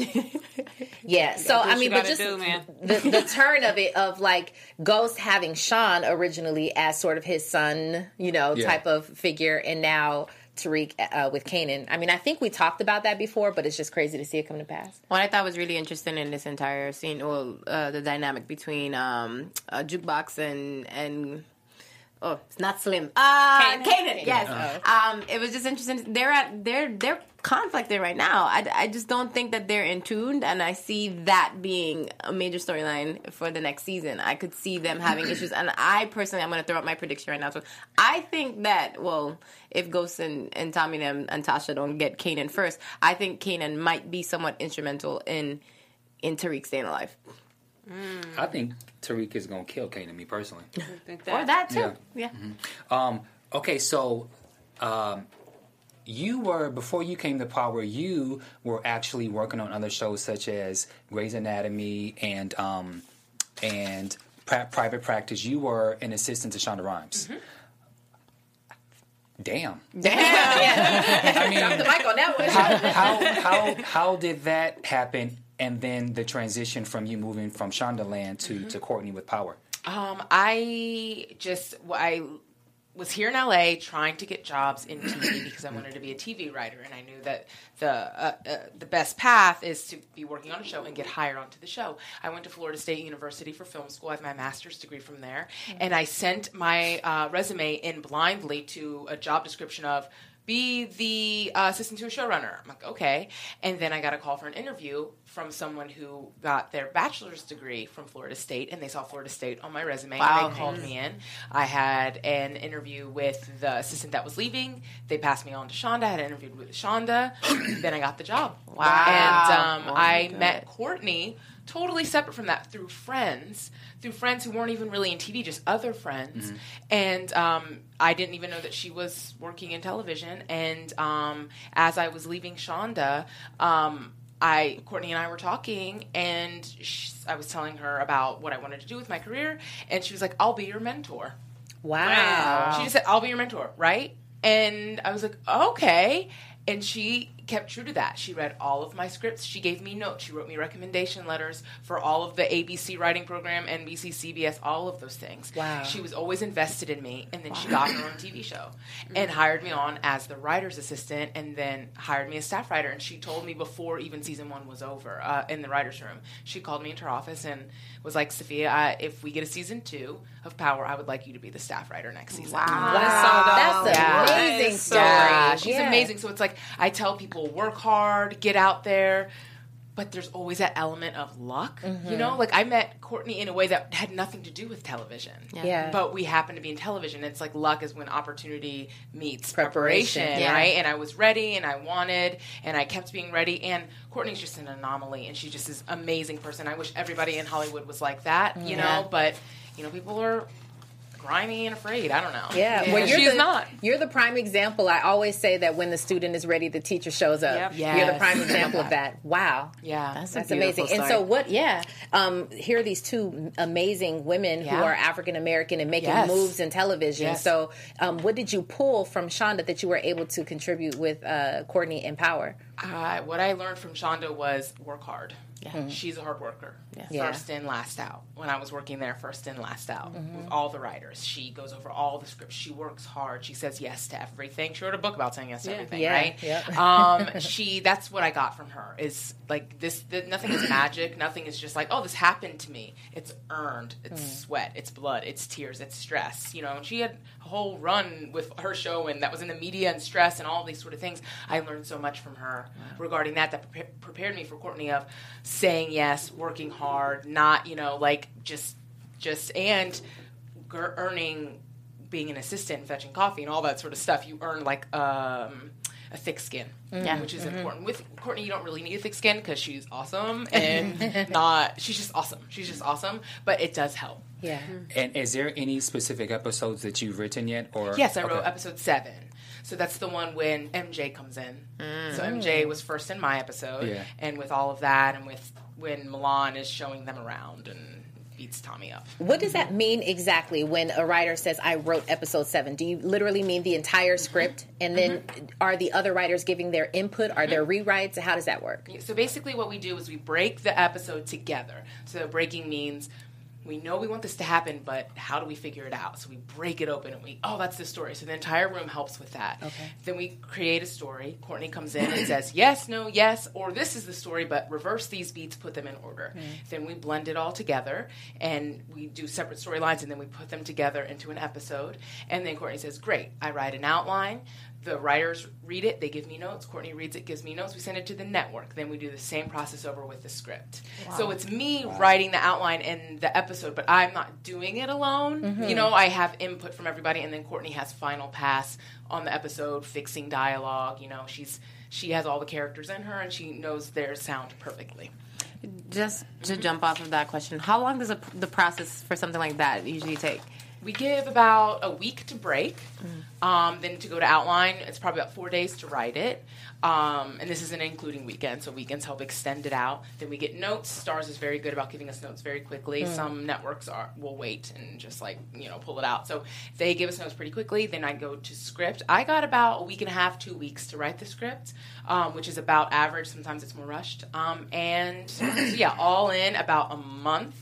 yeah. So I mean, but just do, the the turn of it of like Ghost having Sean originally as sort of his son, you know, Yeah. type of figure, and now Tariq uh, with Kanan. I mean, I think we talked about that before, but it's just crazy to see it come to pass. What I thought was really interesting in this entire scene, well, uh, the dynamic between um, uh, jukebox and and oh, it's not Slim. Uh, Kanan. Kanan, yes. Um, it was just interesting. They're at they're they're conflicted right now. I, I just don't think that they're in tuned, and I see that being a major storyline for the next season. I could see them having issues, and I personally, I'm going to throw out my prediction right now. So I think that well, if Ghost and, and Tommy and, and Tasha don't get Kanan first, I think Kanan might be somewhat instrumental in in Tariq staying alive. I think Tariq is gonna kill Kanan. Me personally. Think Or that too. Yeah. Yeah. Um, okay, so um, you were before you came to Power. You were actually working on other shows such as Grey's Anatomy and um, and Pri- Private Practice. You were an assistant to Shonda Rhimes. Damn. I mean, Mike on that one. how, how how how did that happen? And then the transition from you moving from Shondaland to to Courtney with Power. Um, I just I was here in LA trying to get jobs in TV because I wanted to be a TV writer, and I knew that the uh, uh, the best path is to be working on a show and get hired onto the show. I went to Florida State University for film school. I have my master's degree from there, and I sent my uh, resume in blindly to a job description of be the uh, assistant to a showrunner. I'm like, okay. And then I got a call for an interview from someone who got their bachelor's degree from Florida State, and they saw Florida State on my resume. Wow. And they called me in. I had an interview with the assistant that was leaving. They passed me on to Shonda. I had an interview with Shonda. then I got the job. Wow. And um, Oh I my met Courtney totally separate from that through friends, through friends who weren't even really in TV, just other friends. And um, I didn't even know that she was working in television. And um, as I was leaving Shonda, um, I Courtney and I were talking, and sh I was telling her about what I wanted to do with my career, and she was like, "I'll be your mentor." Wow. She just said, "I'll be your mentor," right? And I was like, "Okay." And she kept true to that. She read all of my scripts. She gave me notes. She wrote me recommendation letters for all of the ABC writing program, NBC, CBS, all of those things. Wow. She was always invested in me. And then she got her own TV show and hired me on as the writer's assistant and then hired me as staff writer. And she told me before even season one was over uh, in the writer's room, she called me into her office and was like, Safia, I, if we get a season two of Power, I would like you to be the staff writer next season. Wow. That's Yeah. an amazing story. Yeah, she's Yeah. amazing. So it's like I tell people work hard, get out there, but there's always that element of luck. Mm-hmm. You know, like I met Courtney in a way that had nothing to do with television. Yeah. But we happened to be in television. It's like luck is when opportunity meets Preparation. preparation, Yeah. right? And I was ready and I wanted and I kept being ready and Courtney's just an anomaly and she just is amazing person. I wish everybody in Hollywood was like that, you Yeah. know, but you know, people are grimy and afraid. I don't know. Yeah, And well, you're she's the, not. You're the prime example. I always say that when the student is ready, the teacher shows up. Yep. You're the prime example of that. Wow. Yeah. That's, That's beautiful amazing. And so, what? Yeah, um, here are these two amazing women who are African American and making Yes. moves in television. Yes. So, um, what did you pull from Shonda that you were able to contribute with uh, Courtney and Power? Uh, what I learned from Shonda was work hard. She's a hard worker. Yeah. First in, last out. When I was working there, first in, last out with all the writers. She goes over all the scripts. She works hard. She says yes to everything. She wrote a book about saying yes to everything, Yeah, right? yep. Um, she. That's what I got from her. Is like this. The, nothing is magic. Nothing is just like oh, this happened to me. It's earned. It's sweat. It's blood. It's tears. It's stress. You know. And she had a whole run with her show, and that was in the media and stress and all these sort of things. I learned so much from her regarding that. That prepa- prepared me for Courtney of saying yes, working hard, not you know like just just and gr- earning being an assistant and fetching coffee and all that sort of stuff. You earn like um, a thick skin, Yeah. which is mm-hmm. important. With Courtney, you don't really need a thick skin because she's awesome and not. She's just awesome. She's just awesome, but it does help. Yeah. Mm-hmm. And is there any specific episodes that you've written yet? Or Yes, I wrote episode seven. So that's the one when MJ comes in. So MJ mm. was first in my episode, Yeah. and with all of that, and with when Milan is showing them around and beats Tommy up. What does that mean exactly when a writer says, I wrote episode seven? Do you literally mean the entire script? Mm-hmm. And then are the other writers giving their input? Are there mm-hmm. rewrites? How does that work? So basically, what we do is we break the episode together. So breaking means we know we want this to happen, but how do we figure it out? So we break it open and we, oh, that's the story. So the entire room helps with that. Okay. Then we create a story. Courtney comes in and says, yes, no, yes, or this is the story, but reverse these beats, put them in order. Then we blend it all together and we do separate storylines and then we put them together into an episode. And then Courtney says, great, I write an outline. The writers read it, they give me notes. Courtney reads it, gives me notes. We send it to the network. Then we do the same process over with the script. So it's me writing the outline and the episode, but I'm not doing it alone. Mm-hmm. You know, I have input from everybody, and then Courtney has final pass on the episode, fixing dialogue. You know, she's she has all the characters in her, and she knows their sound perfectly. Just to jump off of that question, how long does a, the process for something like that usually take? We give about a week to break, um, then to go to outline. It's probably about four days to write it, um, and this isn't including weekends. So weekends help extend it out. Then we get notes. Starz is very good about giving us notes very quickly. Some networks are will wait and just like you know pull it out. So they give us notes pretty quickly. Then I go to script. I got about a week and a half, two weeks to write the script, um, which is about average. Sometimes it's more rushed. Um, and so yeah, all in about a month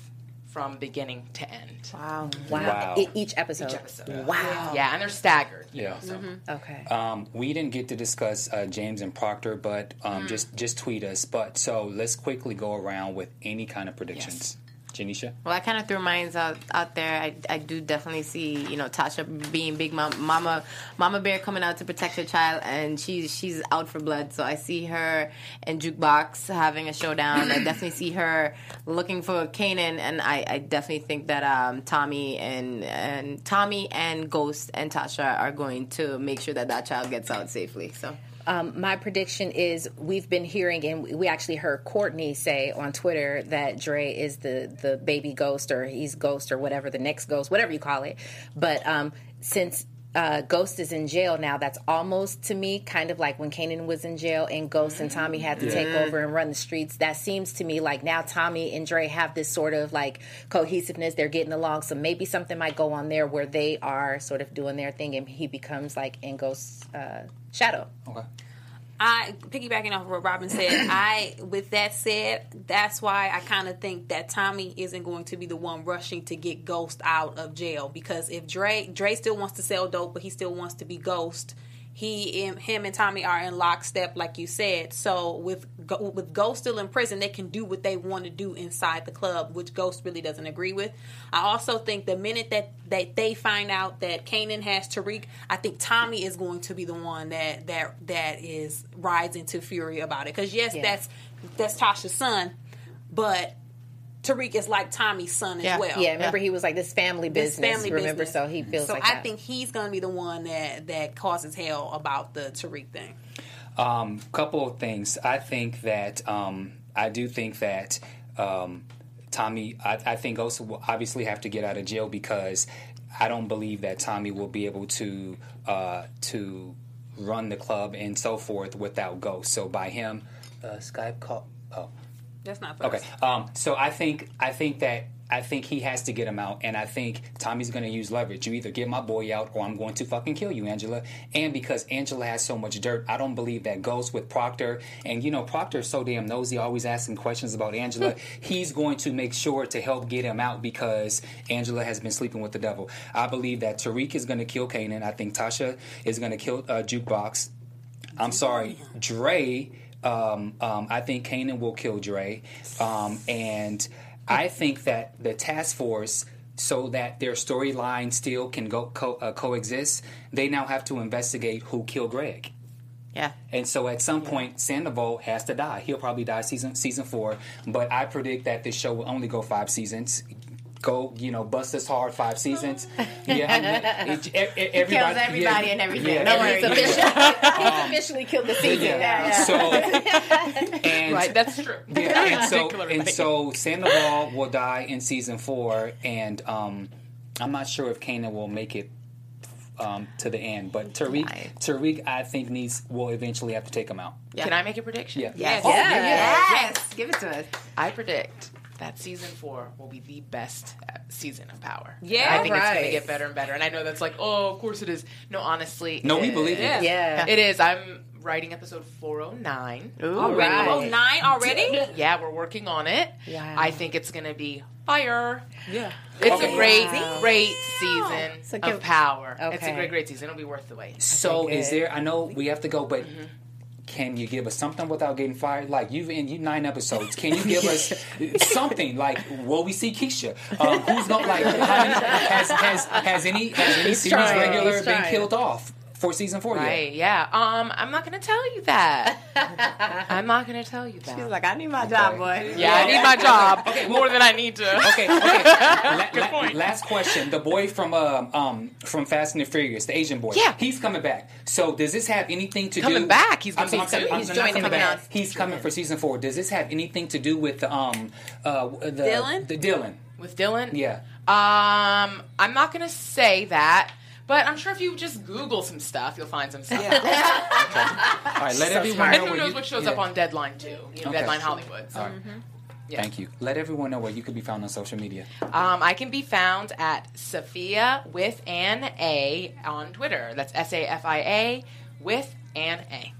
from beginning to end. Wow. Wow. Wow. E- each episode. Each episode. Wow. Yeah, and they're staggered. you Yeah. know, so. Okay. Um, we didn't get to discuss uh, James and Proctor, but um, just just tweet us. But so let's quickly go around with any kind of predictions. Janeisha, Well, I kind of threw mines out out there. I, I do definitely see you know Tasha being big mom, mama mama bear coming out to protect her child, and she's she's out for blood. So I see her and Jukebox having a showdown. I definitely see her looking for Kanan, and I, I definitely think that um, Tommy and and Tommy and Ghost and Tasha are going to make sure that that child gets out safely. So Um, my prediction is we've been hearing, and we actually heard Courtney say on Twitter that Dre is the the baby ghost, or he's ghost, or whatever the next ghost, whatever you call it. But um, since uh, Ghost is in jail now. That's almost to me kind of like when Kanan was in jail and Ghost and Tommy had to take over and run the streets. That seems to me like now Tommy and Dre have this sort of like cohesiveness. They're getting along. So maybe something might go on there where they are sort of doing their thing and he becomes like in Ghost's uh, shadow. Okay. I piggybacking off of what Robin said. I, with that said, that's why I kind of think that Tommy isn't going to be the one rushing to get Ghost out of jail because if Dre Dre still wants to sell dope, but he still wants to be Ghost. He, him, him and Tommy are in lockstep, like you said. So with with Ghost still in prison, they can do what they want to do inside the club, which Ghost really doesn't agree with. I also think the minute that that they find out that Kanan has Tariq, I think Tommy is going to be the one that that that is rides into fury about it. Because yes, Yeah. that's that's Tasha's son, but Tariq is like Tommy's son as Yeah. well. Yeah, remember he was like this family This business. family remember, business. so he feels so like I that. think he's going to be the one that that causes hell about the Tariq thing. Um, couple of things. I think that um, I do think that um, Tommy. I, I think Ghost will obviously have to get out of jail because I don't believe that Tommy will be able to uh, to run the club and so forth without Ghost. So by him, uh, Skype call. Oh, That's not first. Okay. Um, so I think I think that I think he has to get him out, and I think Tommy's going to use leverage. You either get my boy out, or I'm going to fucking kill you, Angela. And because Angela has so much dirt, I don't believe that goes with Proctor. And you know, Proctor is so damn nosy, always asking questions about Angela. He's going to make sure to help get him out because Angela has been sleeping with the devil. I believe that Tariq is going to kill Kanan. I think Tasha is going to kill uh, Jukebox. I'm sorry, Dre. Um, um, I think Kanan will kill Dre, um, and I think that the task force, so that their storyline still can go co- uh, coexist, they now have to investigate who killed Greg. Yeah. And so at some point, Sandoval has to die. He'll probably die season season four. But I predict that this show will only go five seasons. Go, you know, bust this hard five seasons. Yeah, it, it, it, everybody, Kills everybody yeah, and everything. Yeah, No every- worries. He's officially, he's officially killed the season. yeah. Yeah. So, and Right, that's true. yeah, and so and so Sandoval will die in season four, and um, I'm not sure if Kanan will make it um, to the end, but Tariq, Right. Tariq, I think needs will eventually have to take him out. Can I make a prediction? Yeah. Yes. Oh, yes. yeah, Yes. Give it to us. I predict that season four will be the best uh, season of Power. Yeah, I think it's going to get better and better. And I know that's like, oh, of course it is. No, honestly, No, we it believe it. Yeah. It is. I'm writing episode 409. All Already? right. Oh, nine already? Yeah, we're working on it. Yeah. I think it's going to be fire. Yeah. It's Okay. a great, Wow. great season So of give- Power. It's a great, great season. It'll be worth the wait. So is there? I know we have to go, but Mm-hmm. Can you give us something without getting fired? Like you've in you nine episodes. Can you give us something? Like will we see Keisha? Um, who's not like how many, has has has any has any series regular been killed off for season four Right, yet? yeah. Um, I'm not going to tell you that. I'm not going to tell you that. She's like, I need my job, boy. yeah, I need my job more than I need to. Okay, okay. La- la- last question. The boy from um, um from Fast and the Furious, the Asian boy. Yeah. he's coming back. So does this have anything to do? Coming back? He's I'm, gonna I'm, I'm, I'm, he's joining coming back. cast. He's coming for season four. Does this have anything to do with the um uh the Dylan? The Dylan. With Dylan? Yeah. Um, I'm not going to say that, but I'm sure if you just Google some stuff, you'll find some stuff. All right. Let everyone And know who knows you- what shows yeah. up on Deadline, too. You know, Okay. Deadline Hollywood. So. All right. Thank you. Let everyone know where you could be found on social media. Um, I can be found at Safia with an A on Twitter. That's S A F I A with an A.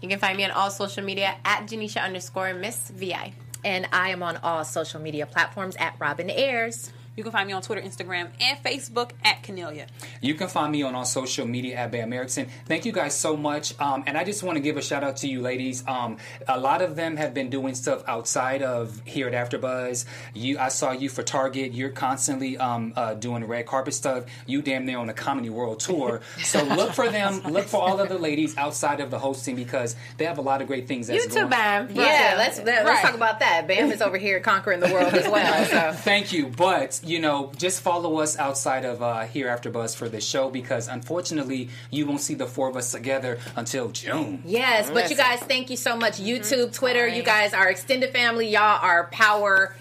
You can find me on all social media at Janeisha underscore Miss VI. And I am on all social media platforms at Robin Ayers. You can find me on Twitter, Instagram, and Facebook at Kennelia. You can find me on all social media at Bamm Ericsen. Thank you guys so much. Um, and I just want to give a shout out to you ladies. Um, a lot of them have been doing stuff outside of here at AfterBuzz. You, I saw you for Target. You're constantly um, uh, doing red carpet stuff. You damn near on a Comedy World tour. So look for them. Look for all of the ladies outside of the hosting because they have a lot of great things. that's You too, going- Bamm. Yeah, let's let, Right. let's talk about that. Bamm is over here conquering the world as well. So Thank you. But just you know just follow us outside of uh, here after Buzz for the show because unfortunately you won't see the four of us together until June. Yes, but you guys, thank you so much. YouTube, Twitter, you guys are extended family. Y'all are power.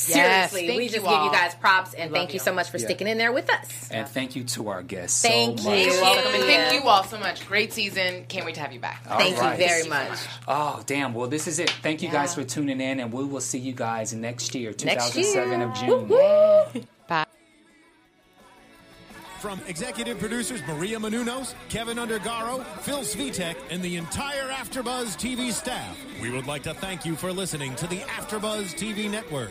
Seriously, thank we you just give you guys props and thank you. you. so much for sticking in there with us. And thank you to our guests. Thank so you. much. You're welcome, and thank you all so much. Great season. Can't wait to have you back. Thank right. you very much. Oh damn! Well, this is it. Thank you guys for tuning in, and we will see you guys next year, Next 2007 year. of June. Bye. From executive producers Maria Menounos, Kevin Undergaro, Phil Svitek, and the entire AfterBuzz TV staff, we would like to thank you for listening to the AfterBuzz TV network.